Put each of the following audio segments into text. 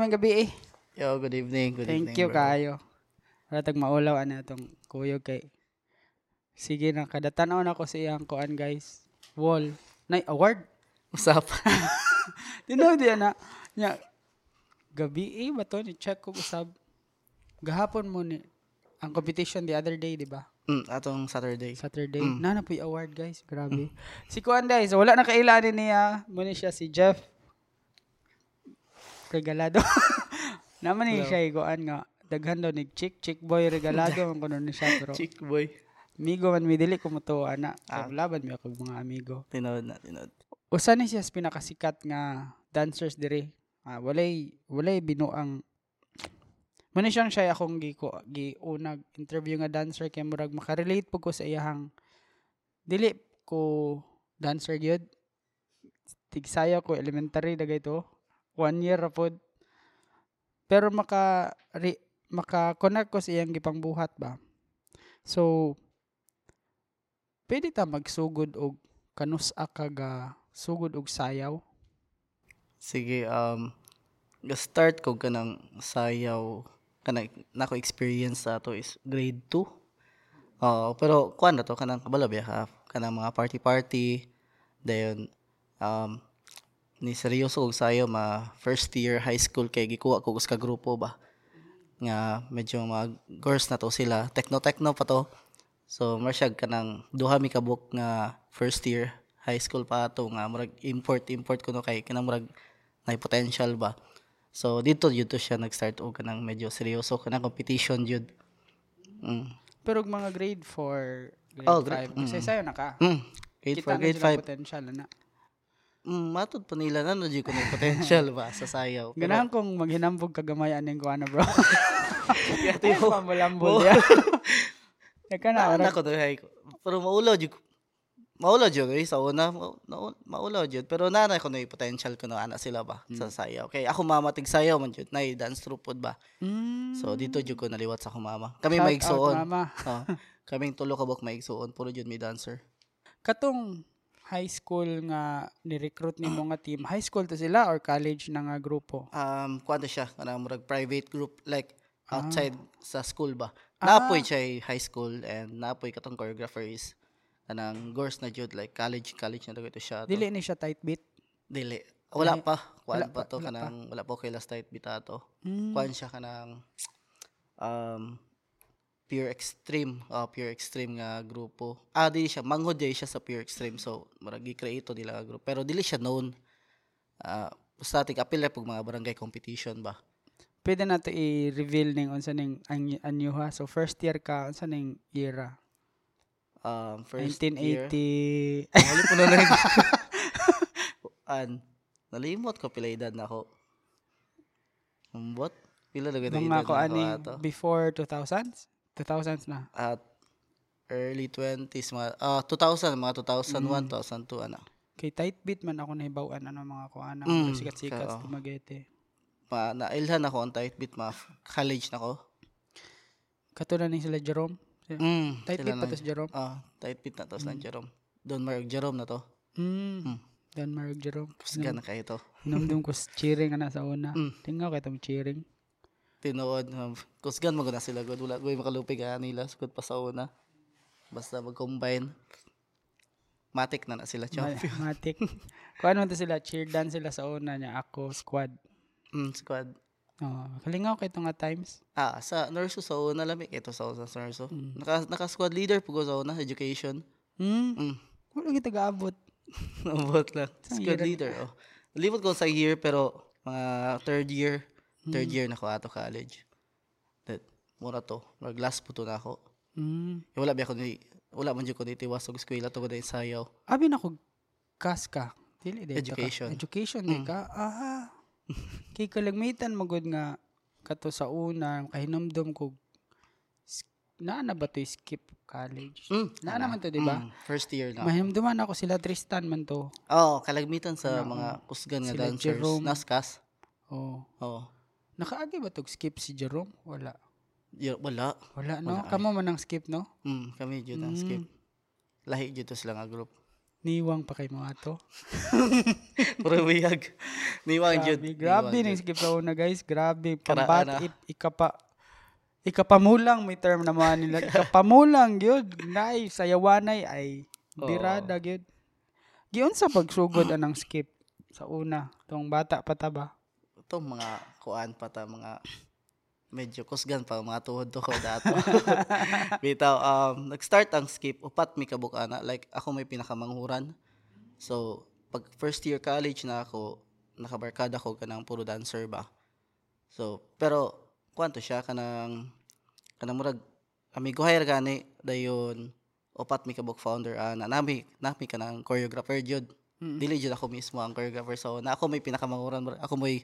may gabi eh. Yo, good evening. Good Thank evening, you bro. kayo. Wala tag maulaw ana tong kuyog kay. Sige na kada tan-aw na ko sa iyang kuan guys. Wall. Nay award. Usap. Tinaw di na. Nya gabi eh ba to ni check ko usab. Gahapon mo ni ang competition the other day, di ba? mm, atong Saturday. Saturday. Mm. Nana po yung award, guys. Grabe. Si Kuan, guys. Wala na kailanin niya. Muna siya si Jeff. Regalado. Naman ni siya iguan nga. Daghan daw ni Chick. Chick boy regalado. ang kuno ni siya. Pero Chick boy. amigo man mi dili ko mo to, ana. Ah. Laban mi ako mga amigo. Tinod na, tinod. Usa ni siya pinakasikat nga dancers dire. Ah, walay walay binuang Muna siyang siya akong gi ko gi unag interview nga dancer kay murag makarelate pud ko sa iyahang dili ko dancer gyud. Tigsaya ko elementary dagay to. One year ra pod. Pero maka re, maka connect ko sa iyang gipangbuhat ba. So pwede ta magsugod og kanus kaga sugod og sayaw. Sige, um, ga-start ko kanang sayaw kanang nako experience sa to is grade 2. Oo, pero kuan na to kanang kabalo biya ka kanang mga party party dayon um ni seryoso og sayo ma first year high school kay gikuha ko ka grupo ba nga medyo mga girls na to sila techno techno pa to so marsyag kanang duha mi kabuk nga first year high school pa to nga murag import import kuno kay kanang murag na potential ba so dito yun to siya nag-start og kanang medyo seryoso kanang competition jud mm. Pero mga grade 4, grade Oh, 5, gra- kasi mm. sayo na ka. Mm. grade 4 Kita na grade silang 5 potential na. Mm, matod pa nila na no jud kuno potential ba sa sayaw Pero- Ganahan kong maghinambog kagamayan ng kuana bro. Yati Ay, mo. pamulambol Mo. ya. Eka na, na ko to hay pero maulaw jud maulaw jud eh sa una ma- na- maulaw jud pero na ko na yung potential ko na ana sila ba sa sayaw kay ako mama tig sayaw man jud na dance troupe pod ba Mm. so dito jud ko naliwat sa ako mama kami Shout maigsuon out, mama. oh, kaming tulo ka bok maigsuon puro jud may dancer Katong high school nga ni-recruit ni mga team, high school to sila or college na nga grupo? um kuan siya kanang murag private group like outside sa school ba Ah. napoy siya high school and napoy katong choreographer is kanang girls na jud like college college na daw ito siya to. Dili ni siya tight beat. Dili. Wala Dili. pa. Kuan Wala pa pa, to wala pa. kanang wala pa kay last night bitato. Mm. Kuan siya kanang um pure extreme, uh, pure extreme nga grupo. Ah, dili siya manghod day siya sa pure extreme. So, murag gi-create nila nga grupo. Pero dili siya known. Ah, basta tig apil pag mga barangay competition ba. Pwede na to i-reveal ning unsa ning anyo, anyo ha. So first year ka unsa ning era? Um, first year. 1980. Wala po na lang. An, nalimot ko pila edad na ako. Umbot? Pila na edad Mga ko na ani ato? before 2000s? 2000s na. at early 20s mga ah 2000 mga 2001 Mm. 2002 ano Kay tight beat man ako nahibawan ano mga kuana, Mm, sikat-sikat sa oo. Dumaguete. pa nailhan ako ang tight beat mga f- college na ko Katulad ni sila Jerome. mm, Tight beat pa to si Jerome. ah tight beat na to sa Jerome Don Mark Jerome na to Mm. Mm. Dan Mark Jerome. kusga na kayo to Numdum ko cheering ana sa una. Mm. Tingaw kay tong cheering. Tinuod um, kusgan mo na sila god wala goy makalupig ka nila sugod pa sa una basta mag-combine matik na na sila Ma- champion Matik. Kuan man sila cheer dance sila sa una niya ako squad. mm, squad Oh, kalingaw kay nga times. ah sa nurse sa una lamig ito sa sa nurse Mm. naka naka squad leader po ko sa una education Hmm. mm. Wala kita gaabot. Nabot lang. Sa Squad leader, oh. Limot ko sa year, pero mga third year, third Hmm. year na ko ato college. That, mura to. Mag last po to na ako. Hmm. Eh, wala ba ako ni, wala man dyan ko nitiwas og eskwela to ko na sayaw. Abi na ko kas ka. Dili dito Education. Ka. Education Mm. ka. Ah. Kay kalagmitan magud nga kato sa una kahinumdum ko naa na ba to skip college? Mm. Na naman to, di ba? Mm, First year na. Mahinumduman ako sila Tristan man to. Oo, oh, kalagmitan sa Oo. mga kusgan nga Sila dancers. Jerome. Naskas. Oh. Oo. Nakaagi ba to skip si Jerome? Wala. Y- wala. Wala no. Wala, ay. Kamo man ang skip no? Mm, kami dyan ang Mm. skip. Lahi dyan to sila nga group. Niwang pa kay mo ato. Puro biyag. Niwang jud. Grabe, ning jud. skip sa una guys. Grabe. Pambat, it, ikapa, ikapamulang may term na mga nila. Ikapamulang, yun. Nay, sayawanay ay birada, yun. Giyon sa pagsugod anang skip sa una. Tong bata pa ta ba? Ito mga kuan pa ta mga medyo kusgan pa mga tuhod to ko dato. Bitaw um nag-start ang skip upat mi kabukana like ako may pinakamanghuran. So pag first year college na ako nakabarkada ko kanang puro dancer ba. So pero kwanto siya kanang kanang murag amigo hire gani dayon upat mi kabuk founder ana nami nami kanang choreographer jud. Mm. Dili jud ako mismo ang choreographer so na ako may pinakamanghuran murag ako may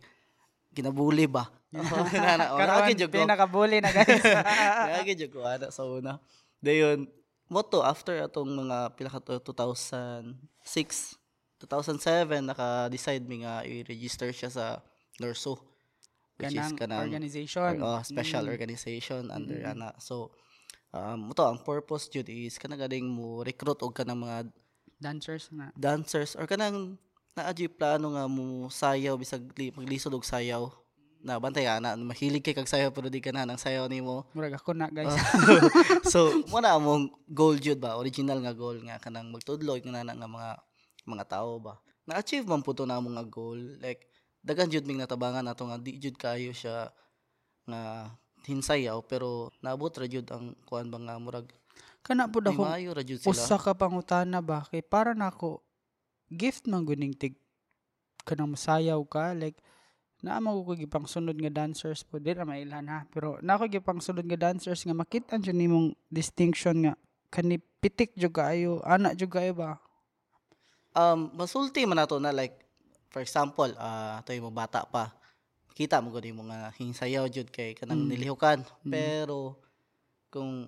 ginabuli ba. na Karon, pinakabuli na guys. Lagi jud ko ana sa una. Dayon moto after atong mga pila ka to- 2006 2007 naka-decide mi nga i-register siya sa NORSO which is Kanang kanang organization. or, oh, special Mm. organization under ana. So um moto ang purpose jud is kanang gading mo recruit og kanang mga Dancers na. dancers or kanang naadyo plano nga mo sayaw bisag li, maglisod og sayaw. Na bantay ana mahilig kay kag sayaw pero di ka na ng sayaw nimo Murag ako na guys. so mo na among goal jud ba? Original nga goal nga kanang magtudlo nga na nga mga mga tao ba? Na-achieve man po to na among nga goal. Like dagan jud ming natabangan nato nga di jud kayo siya nga hinsayaw pero naabot ra jud ang kuan ba nga murag Kana po di ako maayo ra jud sila. usa ka pangutana ba? Kay para nako gift man guning tig kanang masayaw ka like naa mo ko gipang sunod nga dancers po. Di na mailhan ha? Pero na ko gipang sunod nga dancers nga makita jud nimong distinction nga kani pitik jud kaayo ana jud kaayo ba? Um masulti man nato na like for example ah uh, mo bata pa. Kita mo gud mo nga hinsayaw jud kay kanang Mm. nilihukan. Mm. pero kung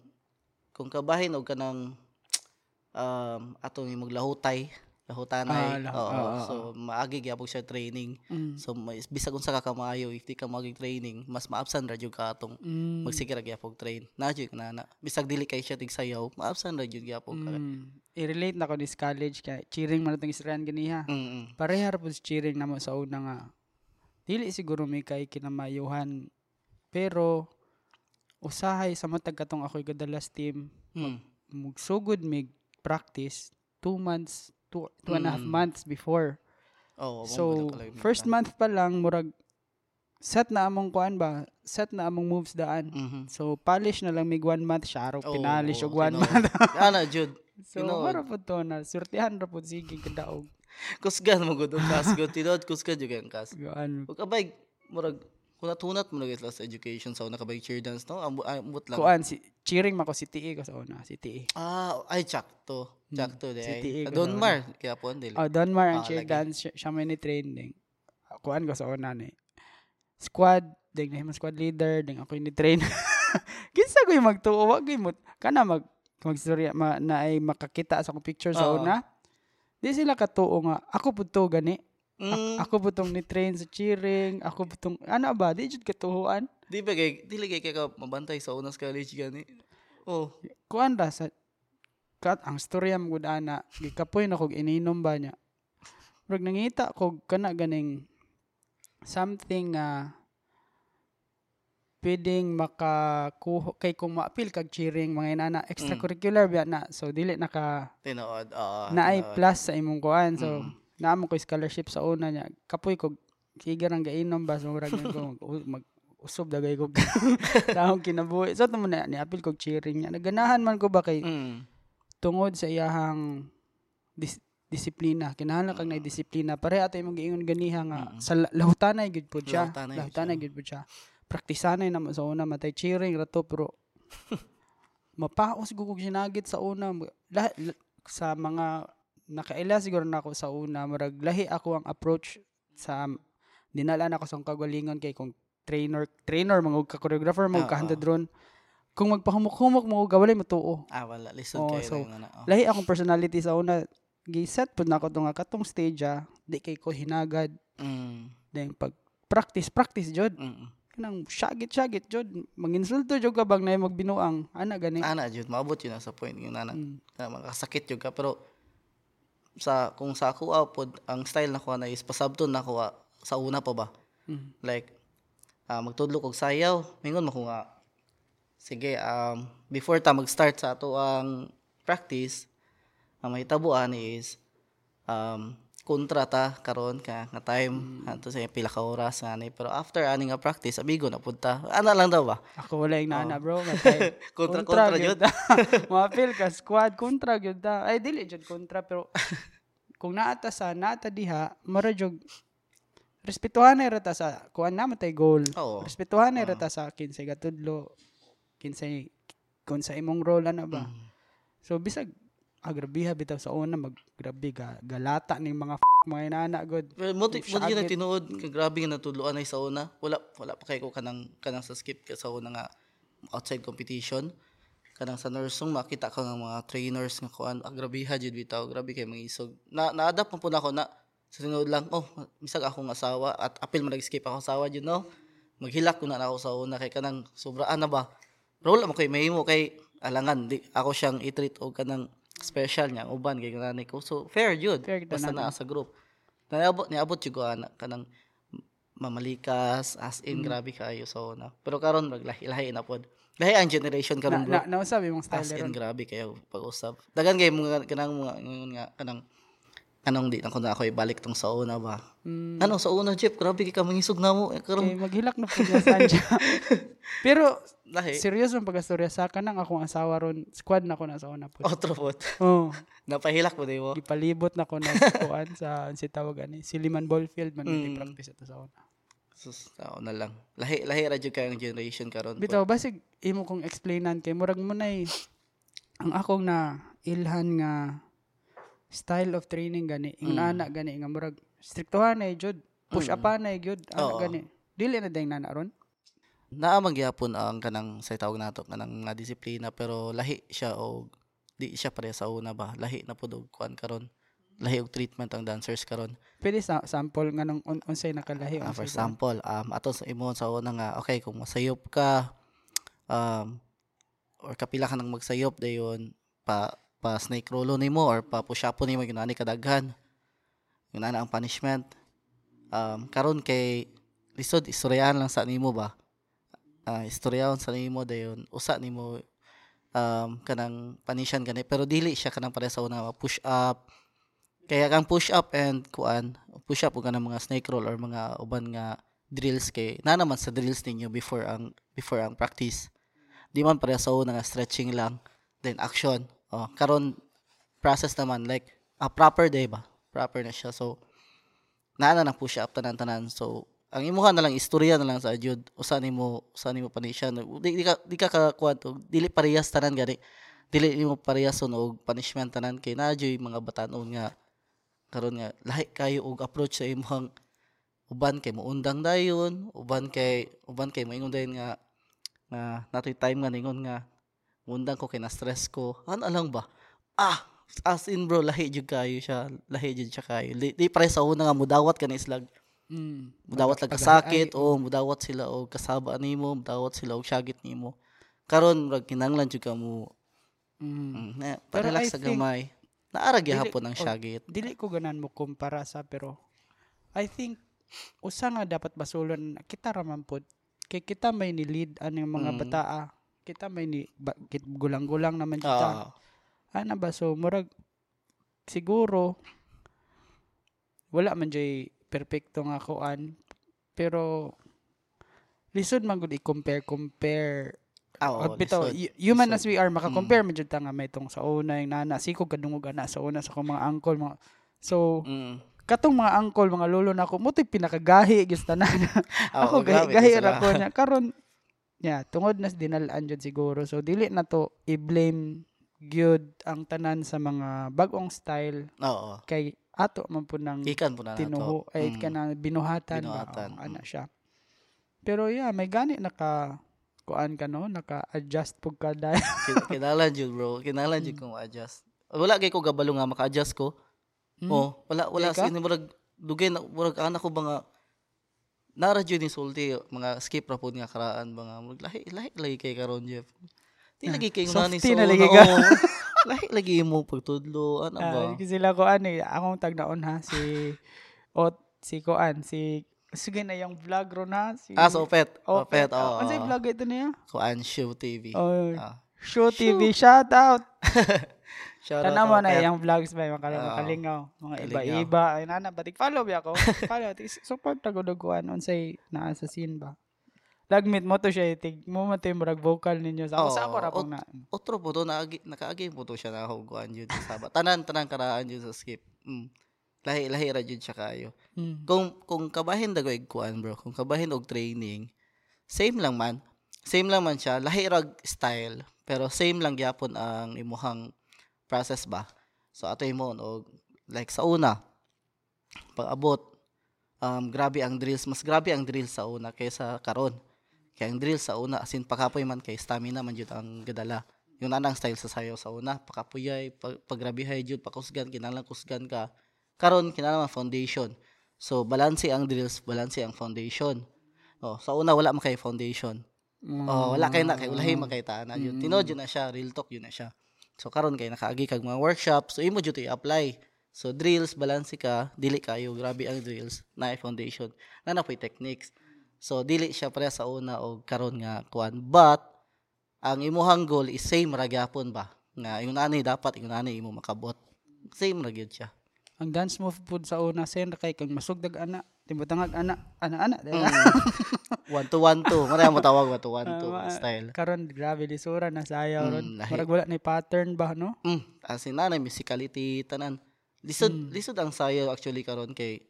kung kabahin og kanang um ato ni maglahutay lahutanay Ah, lah- oo. oo. so maagi gyapon siya training. Mm. so bisag unsa ka kamayo if di ka magig training mas maabsan ra jud ka atong Mm. magsige ra gyapon train. Na jud na na. Bisag dili kay siya tig sayaw maabsan ra jud gyapon ka. Mm. i-relate na ko this college kay cheering man natong istoryan ganiha mm pareha ra pud cheering namo sa una nga. Dili siguro may kay kinamayuhan pero usahay sa matag katong ako'y gadalas team. Mm. Mugsugod mig practice two months two, two and a half Mm. months before. Oh so first month pa lang murag set na among kuan ba? Set na among moves daan. Mhm so polish na lang mig one month siya araw Oo, pinalish og oo, one month. Ana jud so tinuod. mara po to na surtihan ra po sige kadaog kusgan mo gud ang kas gud tinod kusgan jud ang kas. Gaan ug kabay murag kunat-hunat mo na sa education sa una kabay cheer dance no ambot lang kuan si cheering mako si TE ko sa una si TE ah ay chakto chakto de Si ay. TE Ah, ko Don sa Mar kaya po dili Oh, Donmar ang Ah, cheer lagi. dance siya, may ni training. Kuan ko sa una ni. Squad, ding na squad leader, ding ako ni train. Kinsa ko yung magtuo, wag ko mo kana mag magstorya ma, na ay makakita sa akong picture sa Oo. una. Di sila katuo nga ako pud to gani. A- Mm, ako pud tong ni train sa cheering, ako pud tong ano ba, di jud katuhuan. di ba kay dili kay kay ka mabantay sa unas college gani oh Kuan ra sa kat ang storya mo gud ana, gikapoy na kog ininom ba niya. Murag nangita kog kana ganing something nga pwedeng makakuha kay kung maapil kag cheering mga inana extracurricular ba na so dili naka tinuod oo naay tinuod. plus sa imong kuan so Mm. Naamo ko scholarship sa una niya. Kapoy kog sige rang gainom ba? So murag ko mag, usob dagay ko. Taong kinabuhi. So tumo na niapil kog cheering niya. Naganahan man ko ba kay mm. tungod sa iyahang dis- disiplina? Kinahanglan kag na disiplina pare ato imong giingon ganiha nga Mm. sa la- lahutanay gyud pud siya. Lahutanay gyud pud siya. Praktisanay na sa una matay cheering rato pero mapaos gud kog sinagit sa una. Lahat sa mga nakaila siguro na ako sa una murag lahi ako ang approach sa dinala na ako sa kagalingon kay kung trainer trainer mga ka choreographer mga Oo. kahanda drone. Kung magpahumok-humok mo gawalay mo tuo. Ah wala. Lisod Oo, kay so, na oh. lahi akong personality sa una. Giset pud nako to nga katong stage ah, di kay ko hinagad. Mm. Then pag practice practice jud. Mm. Kanang syagit syagit jud. Manginsulto jud ka bang nay magbinuang. Ana gani. Ana jud maabot yun na sa point yun ana. Mm. na makasakit jud ka. Pero sa kung sa ako pod ang style na ko na is pasabton na ko sa una pa ba. Mm. Like ah, magtudlo kog sayaw, mingon mo ko nga sige um before ta mag-start sa ato ang practice, ang mahitabuan is um kontra ta karon ka nga time ato sa pila ka oras nga ni pero after ani nga practice abigo na punta ana lang daw ba Ako wala yung nana, bro. Matay. Kontra- kontra gyud yun. ta. Mapil ka squad kontra gyud ta. Ay dili jud kontra pero kung naata sa naata diha, mara jud respetuhan na rata sa kuan na matay goal. Oo. Respetuhan na rata sa kinsay gatudlo. Kinsay kung sa imong role na ba. Mm. So bisag agrabiha bitaw sa una maggrabe ga galata ning mga f- mga inana god. Well, mo ti mo ang tinuod kay grabe nga natudloan ay sa una. Wala wala pa kay ko kanang kanang sa skip ka sa una nga outside competition. Kanang sa nursing makita ko nga mga trainers nga kuan agrabiha jud bitaw grabe kay mga isog. Na na-adapt man pud ako na sa tinuod lang oh misag akong asawa at apil man nag-skip ako asawa jud no. Maghilak ko na ako sa una kay kanang sobraan na ba. Pero wala mo kay mahimo kay alangan di ako siyang i-treat og kanang special niya uban kay kanani ko. So fair jud. Fair Basta na. sa group. Niabot niabot jud ko ana kanang mamalikas as in grabe kayo so na. Pero karon maglahi-lahi na pod. Lahi ang generation Na, karon bro. na, nausab imong style as in grabe kayo pag-usap. Dagan kay mga kanang mga nga kanang anong di na ko na ako ibalik tong sa una ba. Mm, Ano sa una Jeff, grabe kay ka mangisog na mo. Eh, kay karon maghilak na pud niya sa anja. Pero lahi. serious ang pagkastorya sa kanang akong asawa ron squad na ko na sa una po. Otro pot. Oh, Napahilak di mo. gipalibot na ko na kuan sa si tawag ani Siliman Ballfield man mm. Practice ito sa una. Sus, tao na lang. Lahi lahi ra jud kay ang generation karon. Bitaw basig imo kong explainan kay murag mo nay ang akong na ilhan nga style of training gani ingon Mm. ana gani nga murag striktohan na jud push Mm. up na jud ana Oo. gani dili na dayng nana ron naa magyapon ang kanang sa tawag nato kanang nga disiplina pero lahi siya og di siya pare sa una ba lahi na pud og kuan karon lahi og treatment ang dancers karon pwede sa sample nga nung un- unsay nakalahi Ah, for example um ato sa imo sa una nga okay kung masayop ka um or kapila ka nang magsayop dayon pa pa snake roll nimo or pa push up nimo ginani kadaghan. Yun ang punishment. Um karon kay lisod istoryahan lang sa nimo ba? Ah istoryahon sa nimo dayon usa nimo um kanang panisyan gani. Pero dili siya kanang pare sa una push up. Kaya kang push up and kuan push up o kanang mga snake roll or mga uban nga drills kay na naman sa drills ninyo before ang before ang practice. Di man pare sa una nga stretching lang then action oh karon process naman like a proper day ba? Proper na siya. So naa na ng push up tanan tanan so ang imuha na lang istorya na lang sa jud usa nimo usa nimo panisyan di, di ka di ka kakuan to. Dili parehas tanan gani. Dili nimo parehason og punishment tanan. Kay na mga batanon nga karon nga lahi kayo og approach sa imong uban kay muundang dayon uban kay uban kay moingon dayon nga nga natoy time nga ningon nga muundang ko kay na stress ko. Ano lang ba? Ah as in bro lahi jud kayo siya. Lahi jud siya kayo. Di, di pare sa una nga mudawat ka na islag mm. mudawat lang kasakit o mudawat sila og kasaba nimo mudawat sila og syagit nimo. Karon murag kinahanglan jud ka mo. Mm. mm, na, relax I sa gamay. Naara gyapon ang oh, syagit dili ko ganan mo kumpara sa pero I think usa nga dapat basulon kita raman pod kay kita may ni lead aning mga Mm. bataa kita may ni ba, kit, gulang-gulang naman kita ah ana ba so murag siguro wala man jay perfecto nga kuan pero lisod man gud i-compare compare oo, bitaw, y- human lisod. as we are, maka-compare mm. ta nga may tong sa una yung nana, siko kadungog ana sa una sa akong mga uncle, mga So, Mm. katong mga uncle, mga lolo na ako, mo pinakagahi gyud tanan. Ako grabe, gahi gahi ra ko niya karon. Yeah, tungod nas dinalaan jud siguro. So dili na to i-blame gyud ang tanan sa mga bagong style Oo. kay ato man po nang Ikan po na na tinuho ay Mm. ka na binuhatan, Binuhatan, ba? Ana mm. siya. Pero yeah, may gani naka kuan ka no, naka-adjust pug ka dahil. Kin- Kinahanglan jud bro. Kinahanglan jud kong adjust. Wala kay ko gabalo nga maka-adjust ko. Hmm? Oh, wala wala ka? sini murag dugay na murag anak ko ba nga nara jud ni sulti mga skip ra pud nga karaan nga murag lahi lahi lagi kay karon Jeff. Di Ah, lagi kay softy ngani na lagi ka. oo. lahi lagi mo pagtudlo ano ba Ah, kasi sila ko ano eh, akong tagnaon ha si o si Koan si sige na yung vlog ro na si ah so opet opet oh Ano sa vlog ito niya? kuan show TV Oh, ah Show TV shout out. shout out Tanamo na Opet. yung vlogs ba mga kala Oo. makalingaw, mga Kalingaw. iba-iba. Ay nana batik follow ba ako? Follow tig support ako duguan unsay naa sa scene ba. Lagmit mo to siya tig mo mo to murag vocal ninyo sa ako sa ako ra pong na. otro po to naagi nakaagi po to siya na huguan jud sa saba tanan tanan karaan jud sa skip mm. lahi lahi ra jud siya kayo Mm. kung kung kabahin dago ig kuan bro kung kabahin og training same lang man same lang man siya lahi ra style pero same lang gyapon ang imuhang process ba so ato mo og like sa una pag abot um, grabe ang drills mas grabe ang drills sa una kaysa karon kaya ang drills sa una asin pagkapoy man kay stamina man jud ang gadala yung anang style sa sayo sa una pakapuyay pag, pagrabihay jud pakusgan kinahanglan kusgan ka karon kinahanglan foundation So, balanse ang drills, balanse ang foundation. Oh, sa una wala man kay foundation. Oh, wala kay na kay ulahi man kay taana yun. Tinod yun na siya, real talk yun na siya. So karon kay nakaagi kag mga workshop, so imo jud i-apply. So drills balanse ka, dili kayo grabe ang drills na foundation. Na na po'y techniques. So dili siya pare sa una og karon nga kuan. But ang imuhang goal is same ra gyapon ba? Nga yung nanay dapat yung nanay imo makabot. Same ra gyud siya. Ang dance move pud sa una sen kay kag masugdag ana, timbutangag ana, ana-ana. Mm. one to one to. Mara mo tawag one to one to Ah, style. Karon grabe lisura na sayaw Mm, ron. Murag wala na pattern ba no? Mm, as in nanay musicality tanan. Lisod lisod ang sayo actually karon kay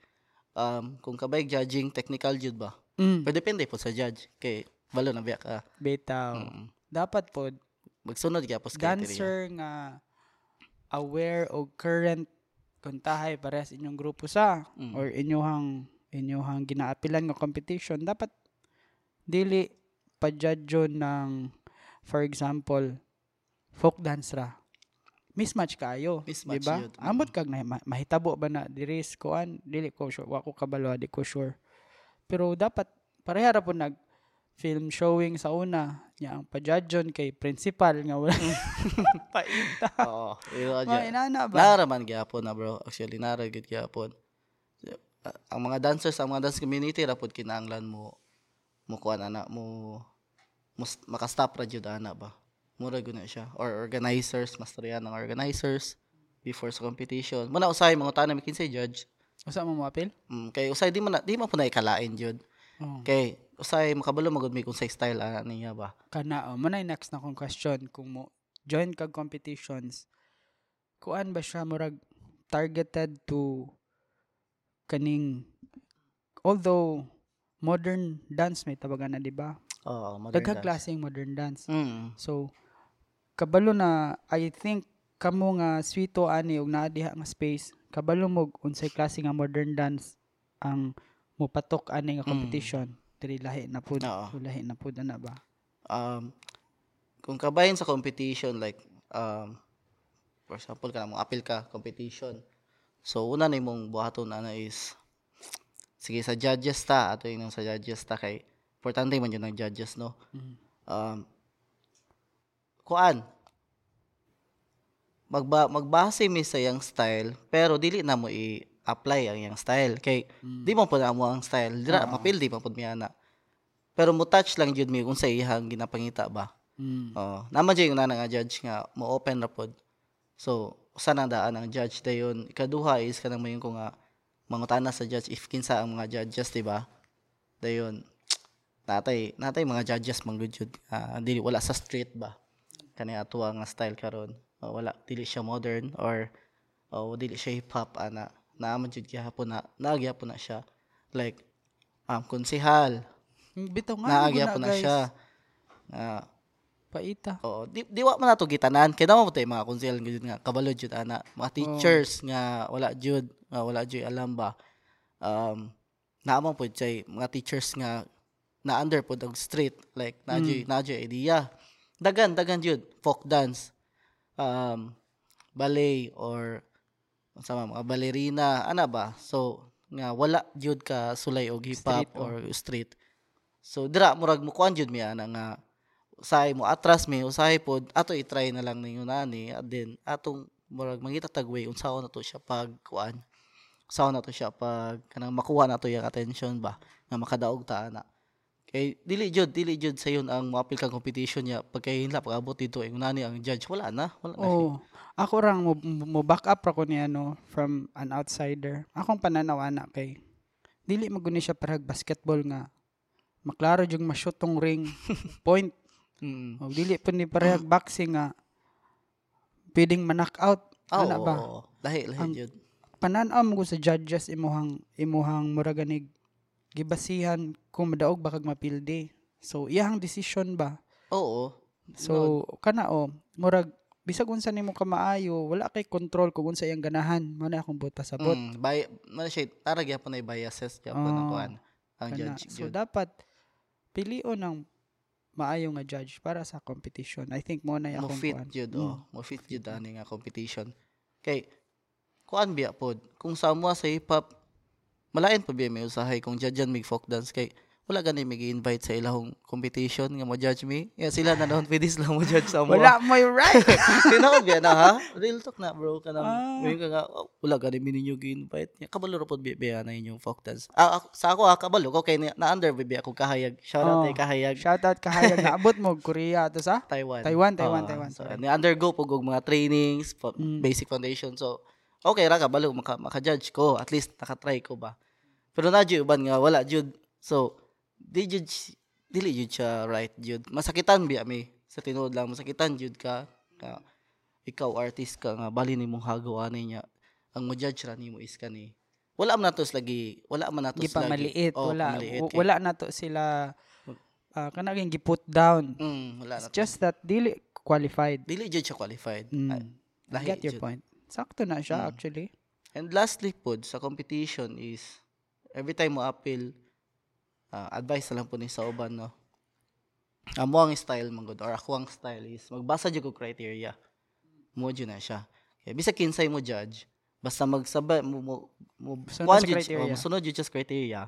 um kung kabay judging technical jud ba. Mm. Pero depende po sa judge kay balo na biya ka. Bitaw. Mm. Dapat pod Magsunod gyapos kay criteria. dancer nga aware og current kuntahay parehas inyong grupo sa Mm. or inyong inyong ginaapilan nga competition dapat dili pa-judge ng for example folk dance ra mismatch kayo Mismatch di ba yun. Mm. amot kag na ma- mahitabo ba na diri kuan dili ko sure wa ko kabalo di ko sure pero dapat pareha ra po nag film showing sa una nya ang pa-judge kay principal nga wala paita Oo, mga adya. inana ba Nara man gyapon na bro. Actually nara gid gyapon. Ang mga dancers, ang mga dance community ra pud kinahanglan mo mo kuan ana mo mus, makastop ra jud ana ba. Mura gud na siya or organizers, mastoryan ng organizers before sa competition. Muna usay mga tanan mi kinsay judge. usa mo moapil Mm, kay usay di man na, di man po na ikalain jud. oh. Kay usay makabalo magud mi kung say style ana niya ba. kana oh, manay next na kong question kung mo join kag competitions kuan ba siya murag targeted to kaning although modern dance may tawagan na di ba Oo, modern dance. klaseng modern dance Mm. so kabalo na i think kamo nga swito ani og naa diha nga space kabalo mo unsay klase nga modern dance ang mopatok ani nga Mm. competition diri lahi na pud Oo. lahi na pud ana ba um, kung kabahin sa competition like um, for example ka mo appeal ka competition so una na imong buhaton ana is sige sa judges ta ato yung sa judges ta kay importante man yun ang judges no Mhm. um, kuan magba magbase mi sa yang style pero dili na mo i-apply ang yang style kay Mm. di mo po na mo ang style dira Oo. mapil di pa pud mi ana pero mo touch lang jud mi kung sa ihang ginapangita ba Mm. Oo. Naman dyan yung nana nga judge nga, mo open ra pod. So, usa na daan ang judge dayon. Ikaduha is kanang mayon ko nga mangutana sa judge if kinsa ang mga judges, di ba? Dayon natay natay mga judges man jud. Ah, dili wala sa street ba. Kani ato nga style karon. Oh, wala dili siya modern or oh, dili siya hip hop ana. Naaman jud gyapon na nagyapon na siya. Like um konsehal, Bitaw nga naagya po na guys. siya. Ah, Paita. Oo, di, di wa man nato gitanan. Kaya naman mo tayo mga konsel gud nga kabalo jud ana. Mga teachers nga wala jud, nga wala jud alam ba. Um naamang po jay mga teachers nga na under po og street like na jud na jud idea. Dagan dagan jud folk dance. Um ballet or man, mga ballerina ana ba. So nga wala jud ka sulay og hip hop oh. or street. So dira murag mo kuan jud mi ana nga usahay mo atras mi usahay pod ato i-try na lang ninyo nani and then atong murag mangita tagway unsaon na to siya pag kuan unsaon na to siya pag kanang makuha na to yung attention ba nga makadaog ta ana kay dili jud dili jud sayon ang moapil kang competition niya pagkahinla pag abot dito ay nani ang judge wala na wala na siya. Oh, ako rang mo, mo back up ako ni ano from an outsider. Akong pananaw ana kay dili maguni siya parag basketball nga maklaro jud ma-shoot tong ring point Mm. o dili pa ni parehag boxing nga pwedeng ma-knock out Ah, Ana oo, ba? oo. lahi lahi Ang- jud pananaw mo sa judges imuhang imuhang muraganig gibasihan kung madaog ba kag mapildi so iyahang decision ba oo so kana o murag bisag unsa nimo ka maayo wala kay control kung unsa iyang ganahan mo na akong buot pasabot Mm, bay, man siya, tara gyapon na biases gyapon ang Oo. kuan ang judge. so jud. dapat pilion ng maayo nga judge para sa competition i think mo na mo akong fit kuan. jud, Mm. oh, mo fit jud ani nga competition. Kay kuan biya pod, kung samwa sa hip hop malain pa biya may usahay kung judgean mig folk dance kay wala gani mig invite sa ilahong competition nga mo judge me. Yeah, sila na doon pwede sila mo judge sa mo. wala mo right Tinawag biya na ha? Real talk na bro kanang Ah. may ka nga oh, wala gani mi ninyo gi-invite. niya. Kabalo ra pod biya, na inyong folk dance. Ah, ako- sa ako ha, kabalo ko kay na, na under biya ako kahayag. Shout out Oh. kay kahayag. shout out kahayag naabot mo Korea to sa Taiwan. Taiwan, Taiwan, Ah, Taiwan, So, sorry. ni-undergo po og mga trainings, po- Mm. basic foundation. So, okay ra ka balo maka, maka-judge ko, at least nakatry ko ba. Pero na jud uban nga wala jud. So, di jud dili jud siya right jud. Masakitan biya mi sa tinuod lang masakitan jud ka ka ikaw artist ka nga bali nimong hagaw ani niya. Ang mo judge ra nimo is kani. Wala man natos lagi, wala man natos lagi. maliit, Oh, wala. pamaliit w- kay- wala na to sila uh, kanaging gi-put down. Mm, wala na. It's just that dili qualified. dili jud siya qualified. Mm. Ah, I lahi get your jud. point. Sakto na siya Mm. actually. And lastly po, sa competition is, every time mo appeal, ah, advice na lang po ni sa uban, no? Amo ang style man gud or ako ang style is magbasa jud ko criteria. Mo jud na siya. Kaya bisa kinsay mo judge, basta magsabay mo mo, mo Sunod kuan jud- criteria. oh, mosunod jud sa criteria.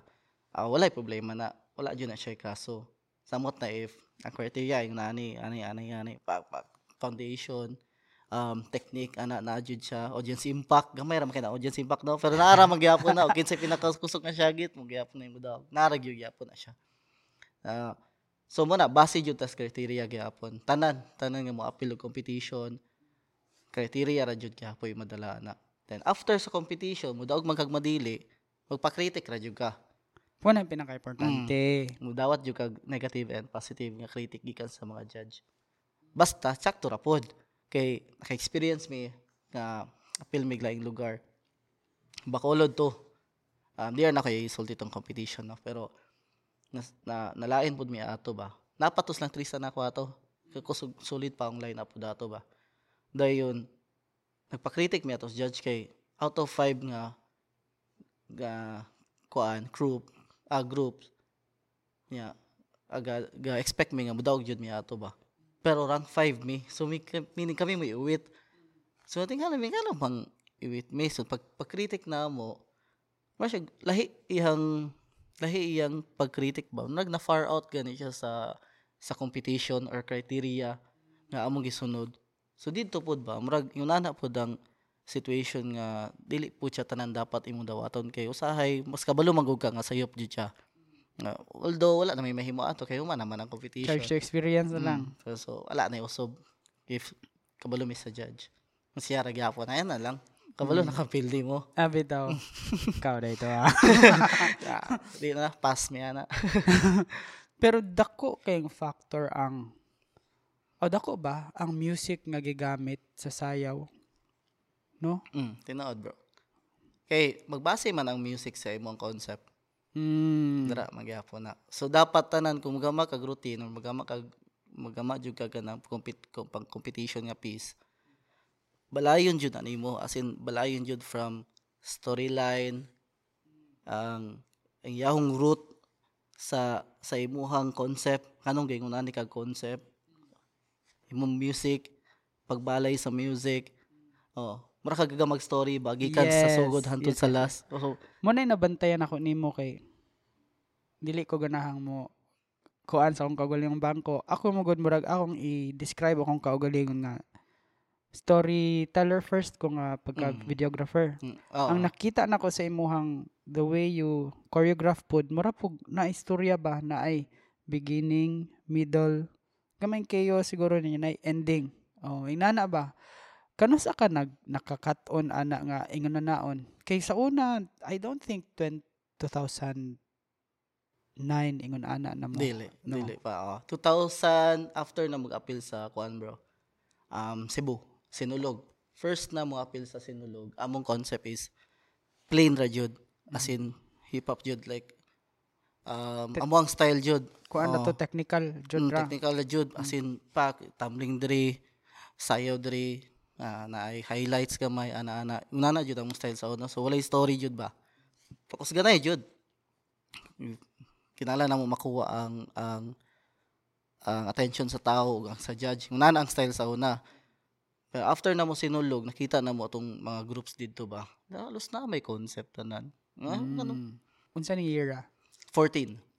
Ah, walay problema na. Wala jud na siya kaso. Samot na if ang criteria yung nani ani ani ani pa, pa, foundation um, technique ana na jud siya audience impact. Gamay ra kay na audience impact no? Pero naara magyapon na og kinsay pinakakusog nga syagit mo gyapon na imo daw naara gyud gyapon na siya. Ah, so mo na base jud tas criteria gyapon. Tanan tanan nga mo appeal og competition. Criteria ra jud gyapon yung madala na then after sa competition mo daog magkagmadili magpa-critic ra jud ka. Na yung pinaka-importante. mo dawat jud kag negative and positive nga critic gikan sa mga judge. Basta sakto ra pod kay naka-experience mi nga appeal mig laing lugar. Bacolod to. Um, di na kay sulti tong competition no? Pero nas, na nalain pod mi ato ba? Napatos lang trista na ako ato. Kusog solid pa ang line up pod ato ba? Dayon nagpa-critic mi ato judge kay out of five nga ga kuan group ah group nya aga ga expect mi nga mudawg jud mi ato ba pero rank 5 mi so mi meaning kami mo iuwit so tingala mi kala bang iwit mi so pag pagkritik na mo mas lahi iyang lahi iyang pagkritik ba? Nag na far out gani siya sa sa competition or criteria nga among gisunod. So didto pod ba murag yung nana pod ang situation nga dili po siya tanan dapat imong dawaton. Kay usahay mas kabalo magug ka nga sayop jud siya nga although wala na may mahimo ato kay human naman ang competition Charge to experience na lang. Mm. So, so, wala na yung usob. If kabalo mi sa judge. Masiyara gyapon na yan na lang. Kabalo na kapildi mo. Abi daw. Ikaw na ito ah. Ah, Di na, pass mi ana. Pero dako kayong factor ang o dako ba ang music nga gigamit sa sayaw? No? mm, tinuod bro. Kay magbase man ang music sa imong concept. Mm. Dara magyapon na. So dapat tanan kung magama kag routine or magama kag magama jud ka kanang compet kung pang competition nga piece. Balayon jud ani mo as in balayon jud from storyline ang ang yahong root sa sa imuhang concept kanong gingon ani kag concept imong music pagbalay sa music oh mura ka gaga mag story ba? Gikan sa Yes, sugod hantod yes, sa last. So Mo na nabantayan ako nimo kay dili ko ganahang mo kuan sa akong kaugalingong bangko. Ako mo gud murag akong i-describe akong kaugalingon nga storyteller first ko nga pagka Mm. videographer Mm, oo. ang nakita nako sa imuhang the way you choreograph pod mura pug na istorya ba? Na ay beginning middle. Gamay kayo siguro ninyo na ending. Oh inana ba kanos ka nag nakakat-on ana nga ingon na naon kay sa una I don't think 20, 2009 ingon ana na mo Dili, no. dili pa. Oh. 2000 after na mag-appeal sa kuan bro. Um Cebu, Sinulog. First na mo appeal sa Sinulog. Among concept is plain ra jud as in hip hop jud like um Tek- amo ang style jud. kuan na Oo. to technical jud Mm, technical na jud as in pa tumbling dre, sayaw dre, na ay highlights gamay ana ana. Una na jud ang style sa una. So walay story jud ba. Focus ganay jud. Kinala na mo makuha ang ang ang attention sa tao, ang sa judge. Una na ang style sa una. Pero after na mo sinulog, nakita na mo itong mga groups dito ba? Halos na may concept tanan. Ah, ano? Mm. unsa ni year ah? 14.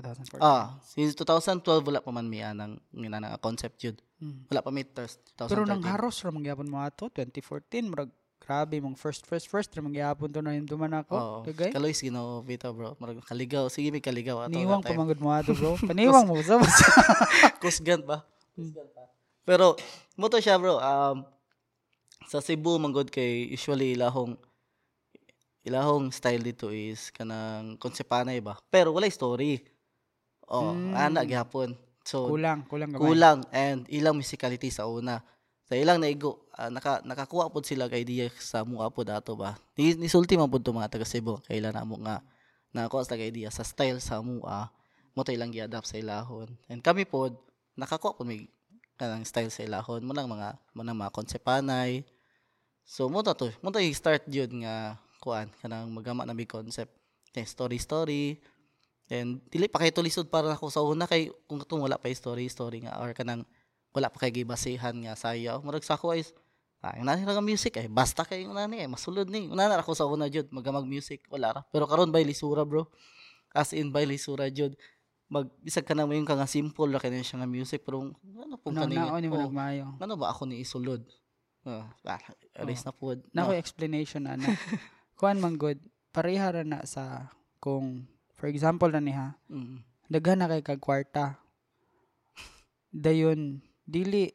2014 Ah, since 2012 wala pa man mi anang nga concept jud. Mm. Wala pa mi thirst 2013. Pero nang haros ra mangyapon mo ato 2014 murag grabe mong first first first ra mangyapon to na duman ako. Oo. Dagay. Kalois Ginoo Vita bro. Marag kaligaw. Sige may kaligaw ato. Niwang pamangod mo ato bro. Paniwang mo sa Kusgan pa. Kusgan pa. Pero mo to siya bro. Um sa Cebu manggod kay usually ilahong ilahong style dito is kanang konsepanay ba. Pero wala story. Oh, Mm. ana gyapon. So kulang, kulang gamay. kulang and ilang musicality sa una. Sa ilang naigo, ah, naka, nakakuha po sila kay idea sa mga po dato ba. Ni, nisulti man to mga taga Cebu. Kailan na mo nga nakakuha sa idea sa style sa mua. Mo to ilang gi-adapt sa ilahon. And kami po, nakakuha po may kanang style sa ilahon. Mo nang mga, mo nang mga konsepanay. So mo to to, mo to i-start yun nga kuan kanang magama na may concept. Kay story story. And dili pa kay tulisod para ako sa una kay kung katong wala pa story story nga or kanang wala pa kay gibasehan nga sayaw. Murag sa ako is ah, yung nani nga music ay basta kay yung nani ay masulod ni. Una na ako sa una jud magamag music wala ra. Pero karon by lisura bro. As in by lisura jud mag bisag ka na mo yung nga simple ra kay siya nga music pero ano pong No, kanina. naon ni mo oh, nagmayo. ano ba ako ni isulod? Ah, ah, erase na pod. Na ko No. explanation ana. Kuan man good. Pareha ra na sa kung for example na niha, Mm. daghan na kay kag kwarta. Dayon dili